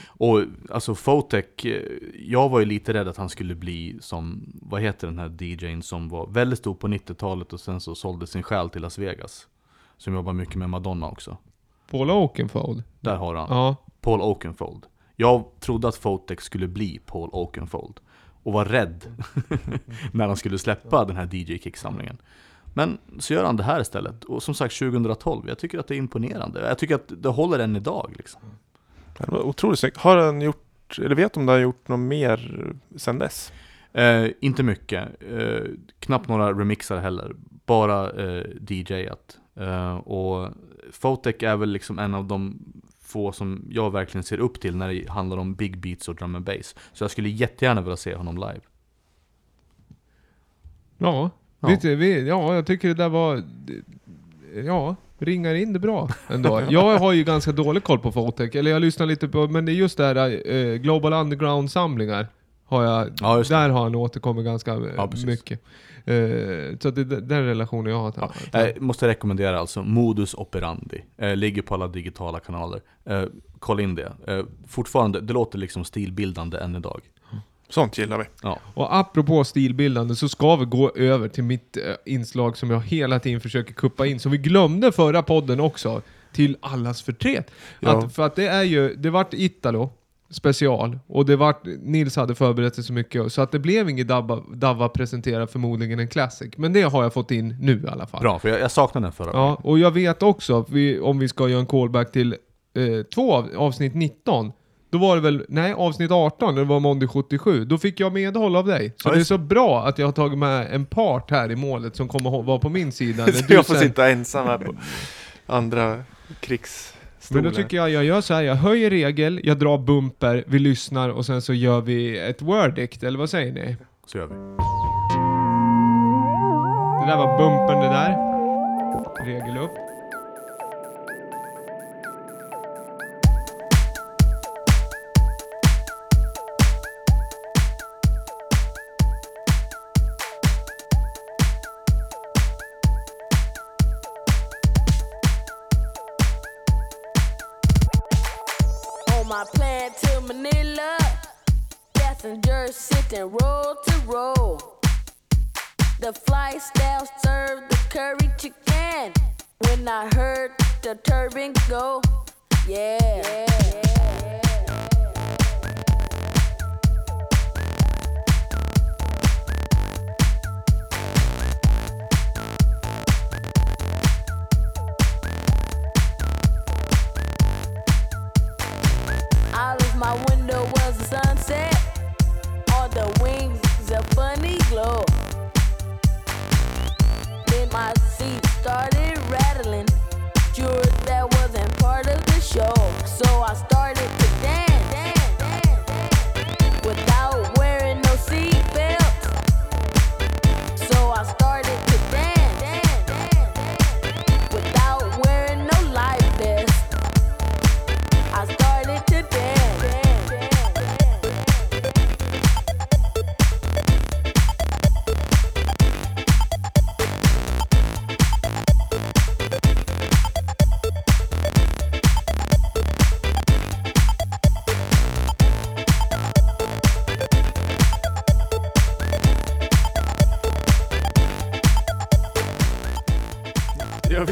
Och alltså Fotek, eh, jag var ju lite rädd att han skulle bli som, vad heter den här DJn som var väldigt stor på 90-talet och sen så sålde sin själ till Las Vegas. Som jobbar mycket med Madonna också. Paula Oakenfold? Där har han. Ja. Paul Oakenfold. Jag trodde att Fotek skulle bli Paul Oakenfold. Och var rädd när han skulle släppa den här DJ-kicksamlingen. Men så gör han det här istället. Och som sagt 2012, jag tycker att det är imponerande. Jag tycker att det håller än idag liksom. Det var otroligt snyggt. Har han gjort, eller vet du om du har gjort något mer sen dess? Eh, inte mycket. Eh, knappt några remixar heller. Bara eh, DJat. Eh, och Fotek är väl liksom en av de få som jag verkligen ser upp till när det handlar om big beats och drum and bass. Så jag skulle jättegärna vilja se honom live. Ja, Ja. Vet du, vi, ja, jag tycker det där var... Ja, ringar in det bra ändå. jag har ju ganska dålig koll på Fotec, eller jag lyssnar lite på, men det är just det här eh, Global Underground-samlingar. Har jag, Ja, just det. där har han återkommit ganska eh, Ja, mycket. Eh, så det är den relationen jag har till Ja, jag måste rekommendera alltså Modus Operandi. Eh, ligger på alla digitala kanaler. Eh, kolla in det. Fortfarande, det låter liksom stilbildande än idag. Sånt gillar vi. Ja. Och apropå stilbildande så ska vi gå över till mitt inslag som jag hela tiden försöker kuppa in, som vi glömde förra podden också, till allas förtret. Ja. Att, för att det är ju, det vart Italo special och det vart, Nils hade förberett sig så mycket så att det blev inget Dabba, Davva presenterar förmodligen en classic. Men det har jag fått in nu i alla fall. Bra, för jag, jag saknade den förra Ja, och jag vet också, vi, om vi ska göra en callback till eh, två av, avsnitt 19, då var det väl, nej avsnitt 18, det var Måndag 77, då fick jag medhåll av dig. Så Ja, det är så bra att jag har tagit med en part här i målet som kommer vara på min sida. Så du jag får sen- sitta ensam här på andra Men då tycker jag, jag gör så här, jag höjer regel, jag drar bumper, vi lyssnar och sen så gör vi ett verdict, eller vad säger ni? Så gör vi. Det där var bumpern det där. Regel upp. Passengers sitting row to row. The flight staff served the curry chicken. When I heard the turban go, yeah. Out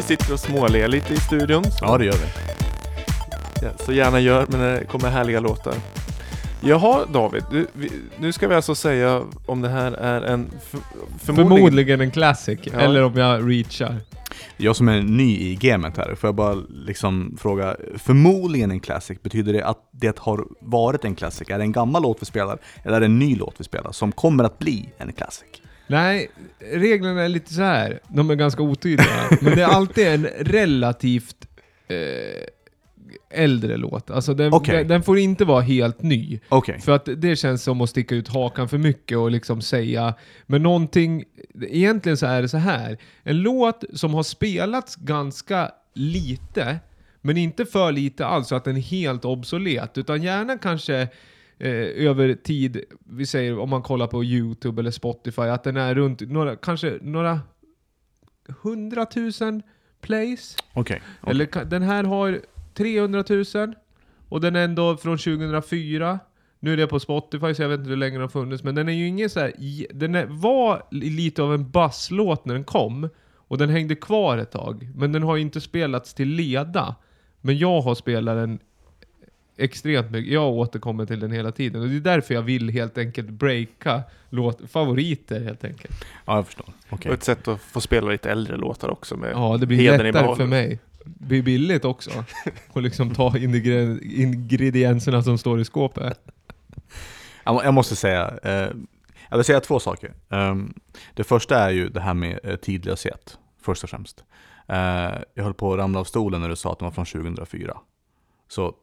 sitter och småler lite i studion. Så, Ja, det gör vi. ja, så gärna gör, men det kommer härliga låtar. Jaha David, du, vi, nu ska vi alltså säga om det här är en för, förmodligen, Förmodligen en classic, Ja. eller om jag reachar. Jag som är ny i gamet här, får jag bara liksom fråga, förmodligen en classic, betyder det att det har varit en classic? Är det en gammal låt vi spelar, eller är det en ny låt vi spelar, som kommer att bli en classic? Nej, reglerna är lite så här. de är ganska otydliga. men det är alltid en relativt eh, äldre låt. Alltså den, Okej. den, den får inte vara helt ny. Okej. För att det känns som att sticka ut hakan för mycket och liksom säga, men någonting, egentligen så är det så här. En låt som har spelats ganska lite, men inte för lite alls så att den är helt obsolet, utan gärna kanske eh, över tid, vi säger om man kollar på YouTube eller Spotify, att den är runt några, kanske några hundratusen plays. Okej. okej. Eller den här har 300 000 och den är ändå från 2004. Nu är det på Spotify så jag vet inte hur länge den har funnits, men den är ju ingen så här, Den är, var li- lite av en basslåt när den kom och den hängde kvar ett tag. Men den har inte spelats till leda. Men jag har spelat den extremt mycket. Jag återkommer till den hela tiden och det är därför jag vill helt enkelt breaka låt, favoriter helt enkelt. Ja, jag förstår. Okej. Och ett sätt att få spela lite äldre låtar också med Ja, det blir lättare för mig. Det blir billigt också. Och liksom ta ingre- ingredienserna som står i skåpet. Jag må- Jag måste säga, eh, jag vill säga två saker. Ehm, det första är ju det här med eh, tidlöshet, först och främst. Eh, jag höll på att ramla av stolen när du sa att den var från 2004. Så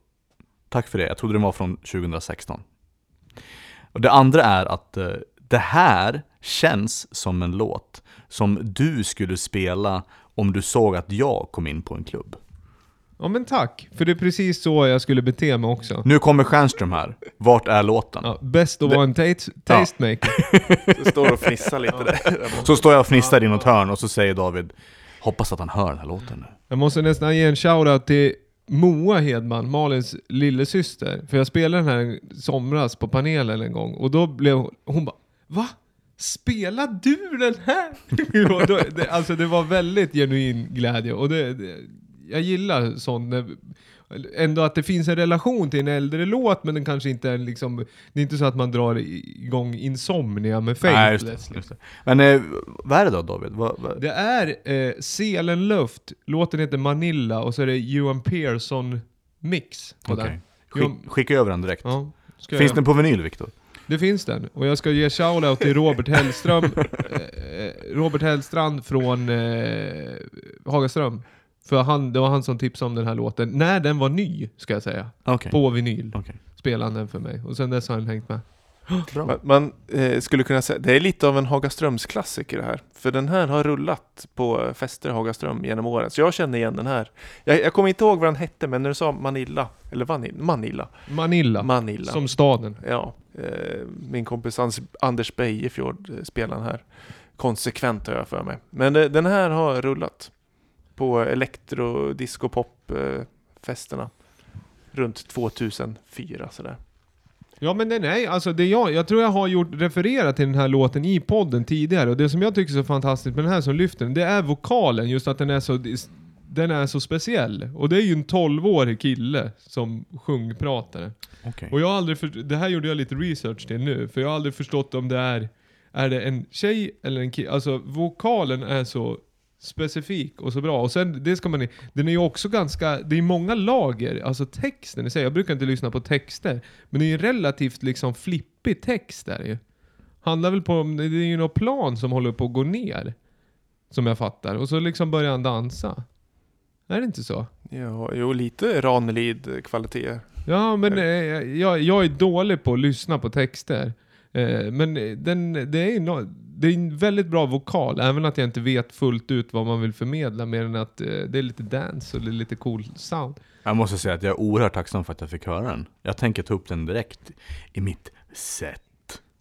tack för det, jag trodde den var från 2016. Och det andra är att eh, det här känns som en låt som du skulle spela om du såg att jag kom in på en klubb. Ja men tack, för det är precis så jag skulle bete mig också. Nu kommer Stjernström här, vart är låten? Ja, best of one taste, tastemaker. Så står och fnissar lite där. Så står jag och fnissar i något hörn och så säger David Hoppas att han hör den här låten nu. Jag måste nästan ge en shoutout till Moa Hedman, Malins lillasyster. För jag spelade den här i somras på panelen en gång och då blev hon, hon bara Va? Spelar du den här? då, det, alltså det var väldigt genuin glädje och det, det, jag gillar sånt. När, ändå att det finns en relation till en äldre låt men den kanske inte är liksom, det är inte så att man drar igång Insomnia med Nej, just Faithless. det, just det. Men eh, vad är det då David? Vad, vad? Det är eh, Selenluft, låten heter Manilla och så är det Johan Pearson mix på Okej. den. Skick, skicka över den direkt. Ja, Finns jag, den på vinyl Viktor? Det finns den. Och jag ska ge shoutout till Robert Hellström, eh, Robert Hellstrand från eh, Hagaström. För han, det var han som tipsade om den här låten, när den var ny, ska jag säga. Okej. På vinyl Okej. spelade han den för mig. Och sen dess har han hängt med. Bra. Man, man eh, skulle kunna säga, det är lite av en Hagaströms klassiker det här. För den här har rullat på fester i Hagaström genom åren. Så jag känner igen den här. Jag, jag kommer inte ihåg vad den hette, men när du sa Manilla, eller Vanilla, Manilla, Manilla, Manilla. som staden. Ja, eh, min kompis Ans- Anders Bejefjord eh, spelar den här konsekvent har jag för mig. Men eh, den här har rullat på elektro, disco, pop festerna runt 2004 sådär. Ja men den är, alltså det jag, jag tror jag har gjort, refererat till den här låten i podden tidigare och det som jag tycker är så fantastiskt med den här som lyfter den, det är vokalen, just att den är så, den är så speciell. Och det är ju en 12-årig kille som sjungpratare. Okej. Och jag har aldrig, för, det här gjorde jag lite research till nu, för jag har aldrig förstått om det är, är det en tjej eller en kille? Alltså vokalen är så specifik och så bra. Och sen, det ska man den är ju också ganska, det är många lager, alltså texten i sig. Jag brukar inte lyssna på texter, men det är ju en relativt liksom flippig text där ju. Handlar väl på, det är ju något plan som håller på att gå ner. Som jag fattar. Och så liksom börjar han dansa. Är det inte så? Ja, jo, lite Ranelid-kvalitet. Ja, men eh, jag, jag är dålig på att lyssna på texter. Eh, men den, det, är no, det är en väldigt bra vokal, även att jag inte vet fullt ut vad man vill förmedla, mer än att eh, det är lite dance och det är lite cool sound. Jag måste säga att jag är oerhört tacksam för att jag fick höra den. Jag tänker ta upp den direkt i mitt set.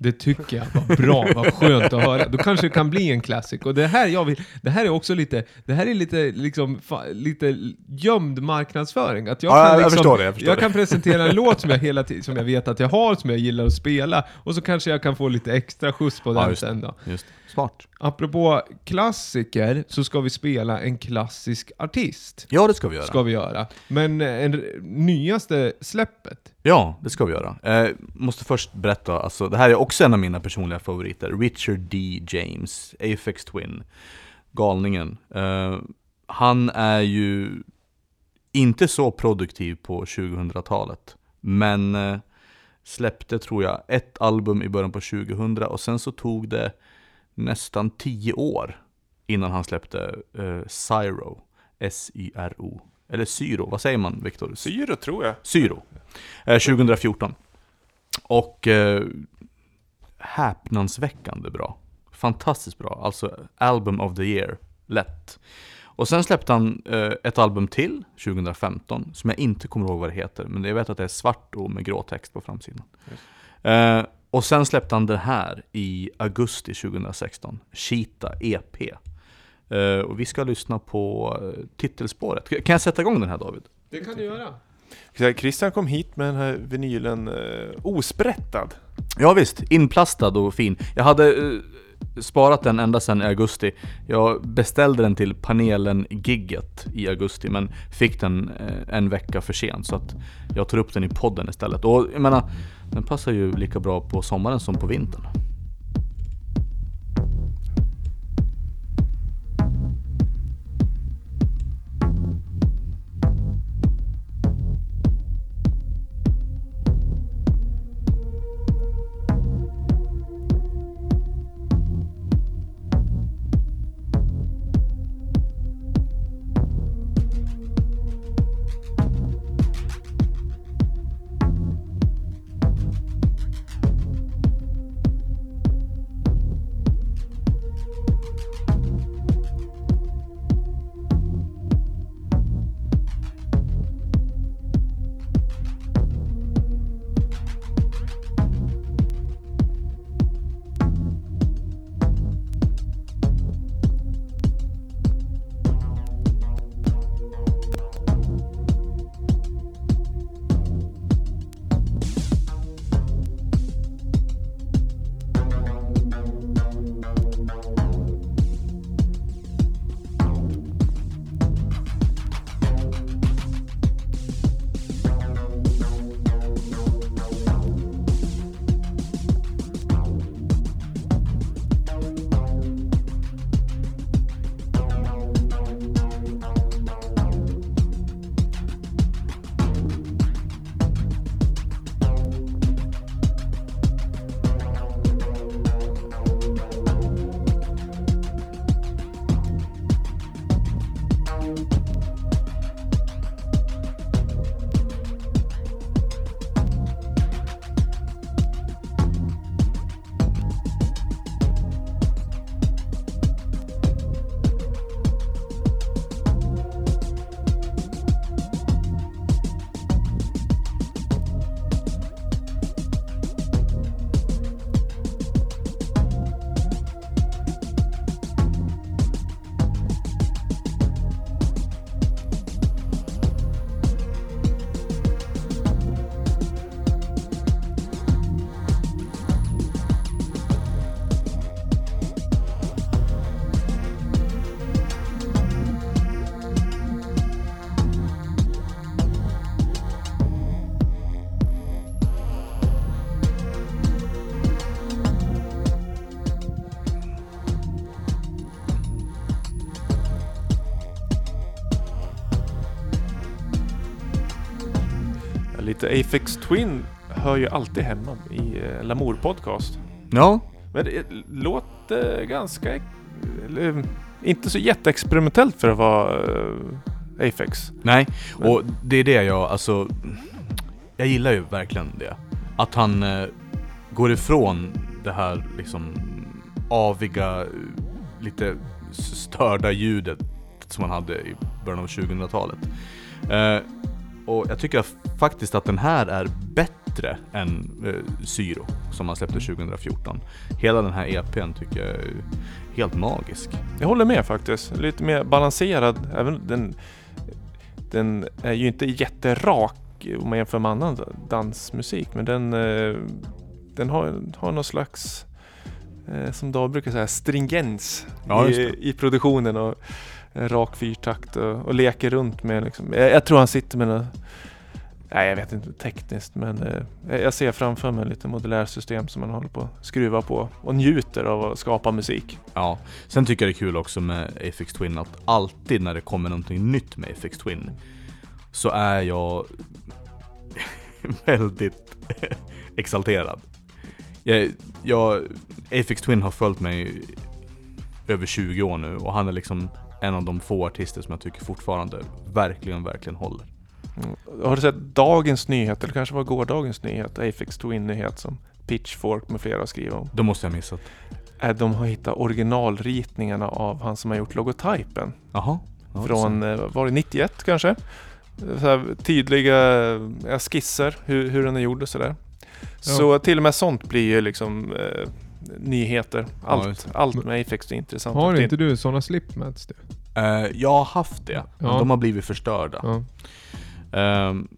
Det tycker jag var bra, vad skönt att höra. Då kanske det kan bli en classic. Och det här, jag vill, det här är också lite, det här är lite, liksom, fa, lite gömd marknadsföring. Att jag, Ja, kan jag liksom, förstår det, jag förstår det. kan presentera en låt som jag hela tiden, som jag vet att jag har, som jag gillar att spela. Och så kanske jag kan få lite extra skjuts på Ja, den just sen då. Just. Smart. Apropå klassiker, så ska vi spela en klassisk artist. Ja, det ska vi göra. Ska vi göra. Men eh, en, nyaste släppet. Ja, det ska vi göra. Eh, måste först berätta, alltså, det här är också en av mina personliga favoriter. Richard D. James, Aphex Twin, galningen. Eh, han är ju inte så produktiv på 2000-talet, men eh, släppte tror jag ett album i början på 2000 och sen så tog det nästan 10 år innan han släppte eh, Syro, S-Y-R-O, Eller Syro, vad säger man Viktor? Syro tror jag. Syro. Eh, 2014. Och eh, häpnadsväckande bra. Fantastiskt bra. Alltså Album of the year. Lätt. Och sen släppte han eh, ett album till 2015 som jag inte kommer ihåg vad det heter. Men jag vet att det är svart och med grå text på framsidan. Eh, och sen släppte han det här i augusti 2016. Cheetah EP. Eh, och vi ska lyssna på eh, titelspåret. Kan jag sätta igång den här David? Det kan du göra. Christian kom hit med den här vinylen eh, osprättad. Ja visst, inplastad och fin. Jag hade eh, sparat den ända sedan i augusti. Jag beställde den till panelen-gigget i augusti men fick den en vecka för sent så att jag tar upp den i podden istället. Och jag menar, den passar ju lika bra på sommaren som på vintern. Lite Afex Twin hör ju alltid hemma i eh, Lamour Podcast. Ja, Men det låter ganska... Eller, inte så jätteexperimentellt för att vara eh, Afex. nej. Men- Och det är det jag, alltså... Jag gillar ju verkligen det. Att han eh, går ifrån det här liksom aviga, lite störda ljudet som han hade i början av 2000-talet. Eh, och jag tycker faktiskt att den här är bättre än eh, Syro som han släppte 2014. Hela den här EPn tycker jag är helt magisk. Jag håller med faktiskt. Lite mer balanserad. Även den, den är ju inte jätterak om man jämför med annan dansmusik. Men den, eh, den har, har någon slags, eh, som David brukar säga, stringens Ja, i, i produktionen. Och rak fyrtakt och, och leker runt med liksom. jag, jag tror han sitter med något Nej jag vet inte tekniskt men eh, jag ser framför mig lite modulärsystem som man håller på att skruva på och njuter av att skapa musik. Ja, sen tycker jag det är kul också med Afix Twin att alltid när det kommer någonting nytt med Afix Twin så är jag väldigt exalterad. Jag, jag, Afix Twin har följt mig över 20 år nu och han är liksom en av de få artister som jag tycker fortfarande verkligen, verkligen håller. Mm. Har du sett dagens nyhet, eller kanske var gårdagens nyhet, Afex Twin-nyhet som Pitchfork med flera skriver om? Det måste jag ha missat. Är de har hittat originalritningarna av han som har gjort logotypen. Jaha. Ja, från, eh, var det 91 kanske? Tydliga ja, skisser hur, hur den är gjord och sådär. Så till och med sånt blir ju liksom eh, nyheter. Ja, just Allt, allt med Afex är intressant. Har inte du sådana slipmats du? Eh, jag har haft det, men Ja. de har blivit förstörda. Ja. Ehm,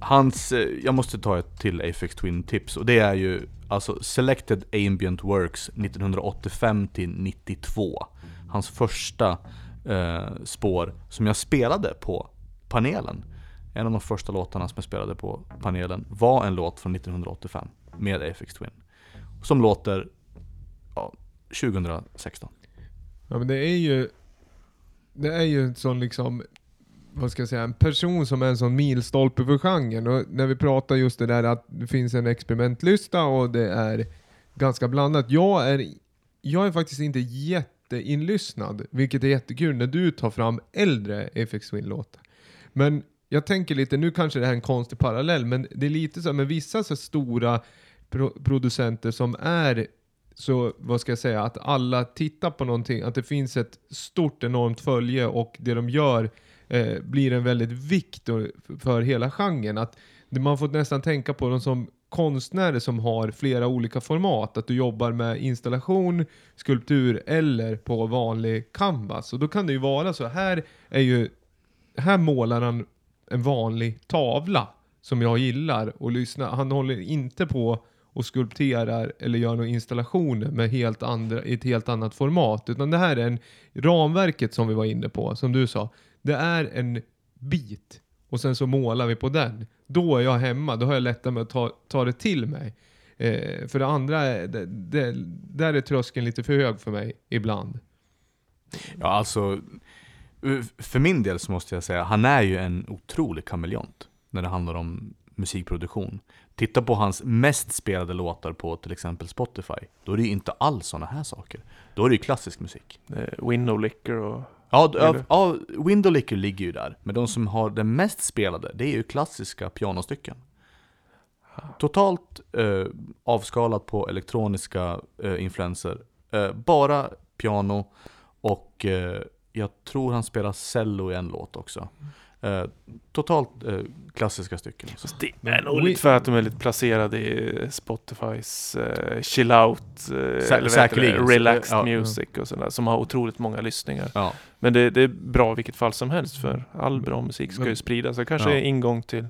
hans, eh, jag måste ta ett till Afex Twin tips och det är ju alltså Selected Ambient Works 1985 till 92. Hans första eh, spår som jag spelade på panelen. En av de första låtarna som jag spelade på panelen var en låt från 1985 med Afex Twin. Som låter ja, 2016. Ja men det är ju Det är ju en sån liksom Vad ska jag säga, en person som är en sån milstolpe för genren och när vi pratar just det där att det finns en experimentlista och det är ganska blandat. Jag är Jag är faktiskt inte jätteinlyssnad, vilket är jättekul när du tar fram äldre FX Twin-låtar. Men jag tänker lite, nu kanske det här är en konstig parallell, men det är lite så med vissa så stora pro- producenter som är så, vad ska jag säga, att alla tittar på någonting, att det finns ett stort enormt följe och det de gör eh, blir en väldigt vikt för hela genren. Att man får nästan tänka på dem som konstnärer som har flera olika format. Att du jobbar med installation, skulptur eller på vanlig canvas. Och då kan det ju vara så, här är ju, här målar han en vanlig tavla som jag gillar och lyssnar. Han håller inte på och skulpterar eller gör några installationer med helt andra, i ett helt annat format. Utan det här är en ramverket som vi var inne på, som du sa. Det är en bit och sen så målar vi på den. Då är jag hemma, då har jag lättare med att ta, ta det till mig. Eh, för det andra, det, det, där är tröskeln lite för hög för mig ibland. Ja, alltså eh, för min del så måste jag säga, han är ju en otrolig kameleont när det handlar om musikproduktion. Titta på hans mest spelade låtar på till exempel Spotify. Då är det ju inte alls sådana här saker. Då är det ju klassisk musik. Eh, Window Licker och... Ja, ja, Window Licker ligger ju där. Men de som har det mest spelade, det är ju klassiska pianostycken. Totalt eh, avskalat på elektroniska eh, influenser. Eh, bara piano och eh, jag tror han spelar cello i en låt också. Eh, totalt eh, klassiska stycken. Alltså. Det är nog lite för att de är lite placerade i Spotifys uh, chill out, uh, eller relaxed Ja, music och sådär, som har otroligt många lyssningar. Ja. Men det, det är bra i vilket fall som helst, för all bra musik ska ju spridas. Det kanske Ja. är ingång till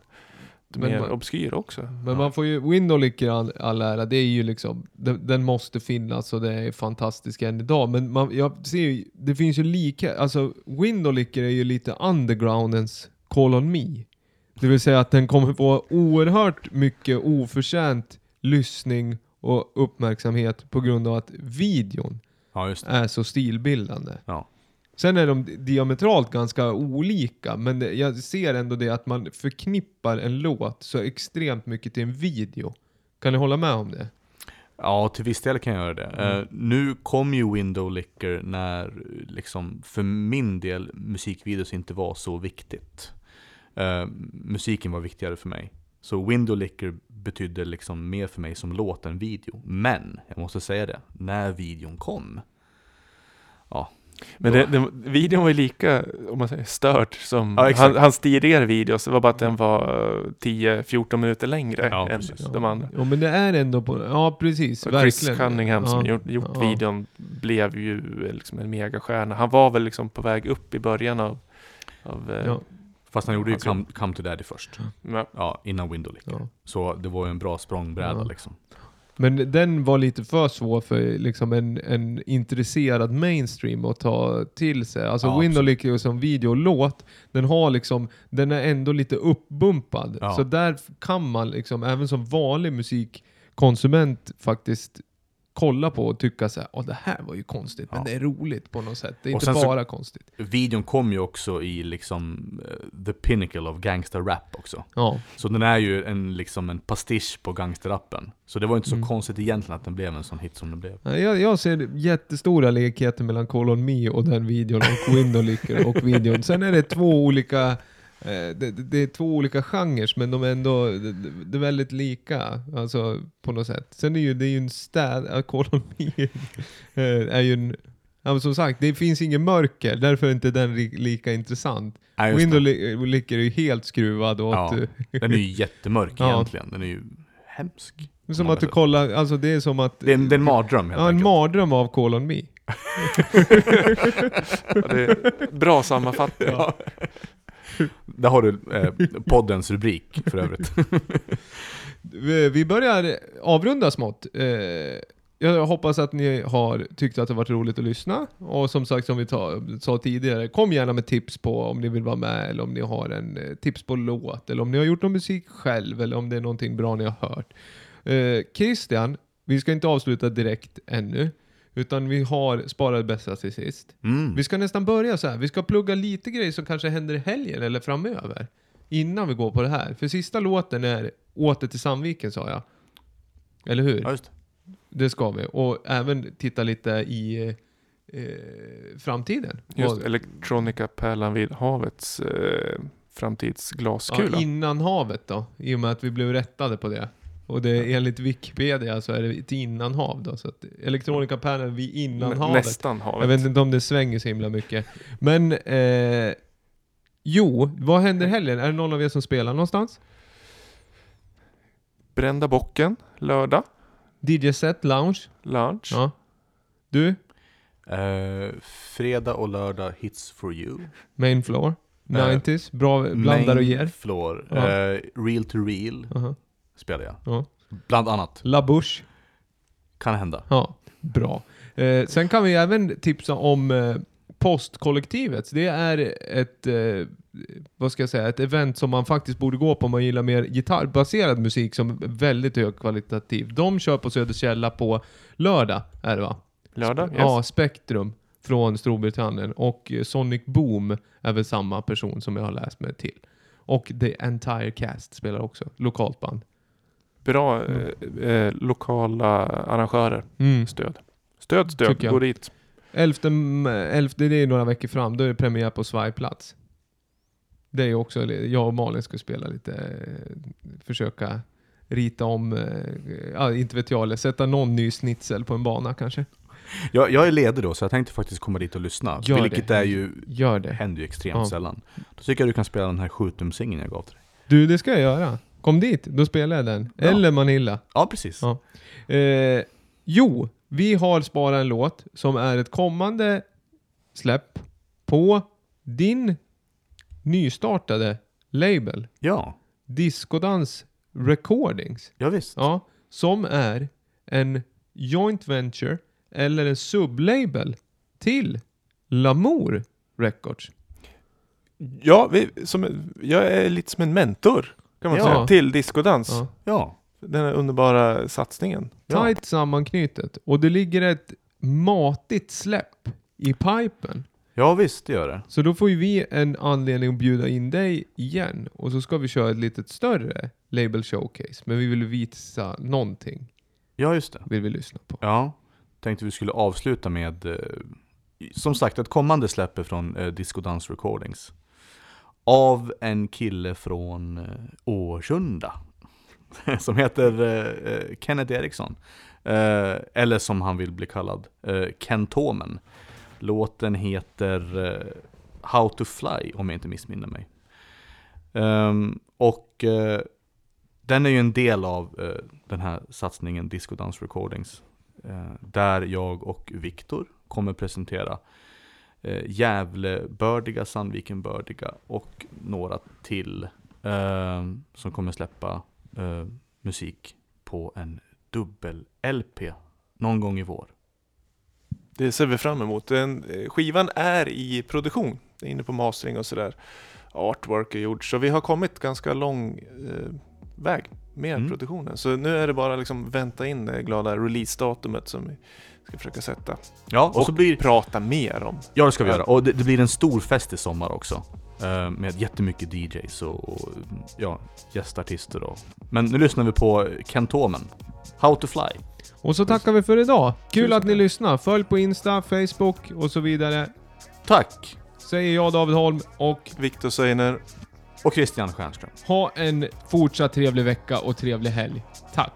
Men mer man- obskyra också. Men man får ju, Windowlicker all, all ära, det är ju liksom, den, den måste finnas och det är fantastisk än idag. Men man, jag ser ju, det finns ju lika, alltså Windowlicker är ju lite undergroundens Call on Me. Det vill säga att den kommer få oerhört mycket oförtjänt lyssning och uppmärksamhet på grund av att videon ja, just det. är så stilbildande. Ja. Sen är de diametralt ganska olika, men jag ser ändå det att man förknippar en låt så extremt mycket till en video. Kan ni hålla med om det? Ja, till viss del kan jag göra det. Mm. Eh, nu kom ju Window Licker när, liksom, för min del, musikvideos inte var så viktigt. Eh, musiken var viktigare för mig. Så Window Licker betydde liksom mer för mig som låt än video. Men, jag måste säga det, när videon kom, ja, Men det, det, videon var ju lika, om man säger, stört som Ja, han, hans tidigare videos. Det var bara att den var 10-14 minuter längre Ja, än precis. de andra. Ja men det är ändå på, ja precis, Och Chris verkligen. Cunningham som ja, gjort, gjort ja. videon blev ju liksom en megastjärna. Han var väl liksom på väg upp i början av, av eh, Ja, fast han gjorde ju Alltså- Come, Come to Daddy först. ja. Ja, innan Window Licker. ja. Så det var ju en bra språngbräda Ja. liksom. Men den var lite för svår för liksom en, en intresserad mainstream att ta till sig. Alltså Ja, Windowlicker som videolåt, den har liksom, den är ändå lite uppbumpad. Ja. Så där kan man liksom, även som vanlig musikkonsument faktiskt kolla på och tycka så här, åh det här var ju konstigt, men Ja. det är roligt på något sätt. Det är Och inte så- bara konstigt. Videon kom ju också i liksom eh, the pinnacle of gangster rap också. Ja, Så den är ju en, liksom en pastisch på gangsterrappen. Så det var inte så Mm. konstigt egentligen att den blev en sån hit som den blev. jag, jag ser jättestora likheter mellan Call on Me och den videon och Window Licker och videon. Sen är det två olika eh, det, det är två olika genrer men de är ändå det, det är väldigt lika, alltså på något sätt. Sen är ju det är ju en städ, Me eh, är ju en, ja, men som sagt, det finns ingen mörker, därför är inte den li, lika intressant. Ja, just Window det. Li- Licker är ju helt skruvad åt, Ja, eh, Den är ju jättemörk Ja. egentligen. Den är ju hemsk. som att du kollar, alltså det är som att Det är en, det är en mardröm helt Ja, en enkelt. mardröm av Call on Me. Ja, det bra sammanfattning. Ja. Där har du eh, poddens rubrik för övrigt. Vi börjar avrunda smått. Eh, jag hoppas att ni har tyckt att det varit roligt att lyssna. Och som sagt, som vi ta, sa tidigare, kom gärna med tips på om ni vill vara med, eller om ni har en eh, tips på låt, eller om ni har gjort någon musik själv, eller om det är någonting bra ni har hört. Eh, Christian, vi ska inte avsluta direkt ännu, utan vi har sparat det bästa till sist. Mm. Vi ska nästan börja så här. Vi ska plugga lite grejer som kanske händer i helgen eller framöver. Innan vi går på det här. För sista låten är Åter till Sandviken sa jag. Eller hur? Ja, just det. Ska vi. Och även titta lite i eh, framtiden. Just Electronica Pärlan vid havets eh, framtidsglaskula. ja, innan havet då. I och med att vi blev rättade på det. Och det är enligt Wikipedia så är det ett innanhav då. Så att Elektronikapärlan vid Nä- innanhavet. Nästan havet. Jag vet inte om det svänger så himla mycket. Men, eh, jo, vad händer helgen? Är det någon av er som spelar någonstans? Brända bocken, lördag, DJ Set Lounge? lunch. Ja. Du? Eh, fredag och lördag hits for you. Main Floor? Eh, 90s? Bra blandar och Main ger? Floor. Ja. Eh, real to real Aha. Spelar jag. Ja. Bland annat. La Bouche? Kan hända. Ja, bra. Eh, sen kan vi även tipsa om eh, Postkollektivet. Det är ett, eh, vad ska jag säga, ett event som man faktiskt borde gå på om man gillar mer gitarrbaserad musik som är väldigt högkvalitativ. De kör på Söderkälla på lördag, är det va? Lördag, yes. Ja, Spektrum från Storbritannien. Och eh, Sonic Boom är väl samma person som jag har läst mig till. Och The Entire Cast spelar också, lokalt band. Bra eh, eh, lokala arrangörer. Mm. Stöd. Stöd, stöd. Tycker jag. Gå dit. 11, 11, det är några veckor fram, då är det premiär på Svajplats. Det är ju också, jag och Malin ska spela lite, eh, försöka rita om, eh, ja inte vet jag, eller sätta någon ny snitsel på en bana kanske. Jag, jag är ledig då, så jag tänkte faktiskt komma dit och lyssna. Gör vilket det. är ju, Gör det. händer ju extremt Ja. sällan. Då tycker jag du kan spela den här skjutumsingen jag gav till dig. Du, det ska jag göra. Kom dit, då spelar jag den. Ja. Eller Manilla. Ja, precis. Ja. Eh, jo, vi har sparat en låt som är ett kommande släpp på din nystartade label. Ja, Discodans Recordings. ja visst. Ja, som är en joint venture eller en sublabel till Lamour Records. Ja, vi, som, jag är lite som en mentor kan man Ja. säga, till discodans. Ja. Ja, Den här underbara satsningen. Ja. Tight sammanknutet. Och det ligger ett matigt släpp i pipen. ja visst det gör det. Så då får ju vi en anledning att bjuda in dig igen. Och så ska vi köra ett litet större label showcase. Men vi vill visa någonting. Ja, just det. Vill vi lyssna på. Ja, tänkte vi skulle avsluta med, eh, som sagt, ett kommande släpp från eh, Disco Dance Recordings. Av en kille från eh, Årsunda. som heter eh, eh, Kenneth Eriksson. Eller som han vill bli kallad, Kentomen. Låten heter How to Fly, om jag inte missminner mig. Ehm, och den är ju en del av den här satsningen Disco Dance Recordings. Där jag och Viktor kommer presentera eh, Gävlebördiga, Sandvikenbördiga och några till eh, som kommer släppa eh, musik på en dubbel-LP någon gång i vår. Det ser vi fram emot. Den, eh, skivan är i produktion. Det är inne på mastering och sådär. Artwork är gjort. Så vi har kommit ganska lång eh, väg med Mm. produktionen. Så nu är det bara liksom vänta in det glada releasedatumet som ska försöka sätta. Ja, och, så blir... prata mer om. Ja, det ska vi göra. Och det, det blir en stor fest i sommar också. Eh, med jättemycket DJs och, och ja, gästartister och... Men nu lyssnar vi på Kentomen. How to fly. Och så tackar vi för idag. Kul Tusen att ni lyssnar. Följ på Insta, Facebook och så vidare. Tack! Säger jag David Holm och Viktor Seiner, Och Christian Stjernström. ha en fortsatt trevlig vecka och trevlig helg. Tack!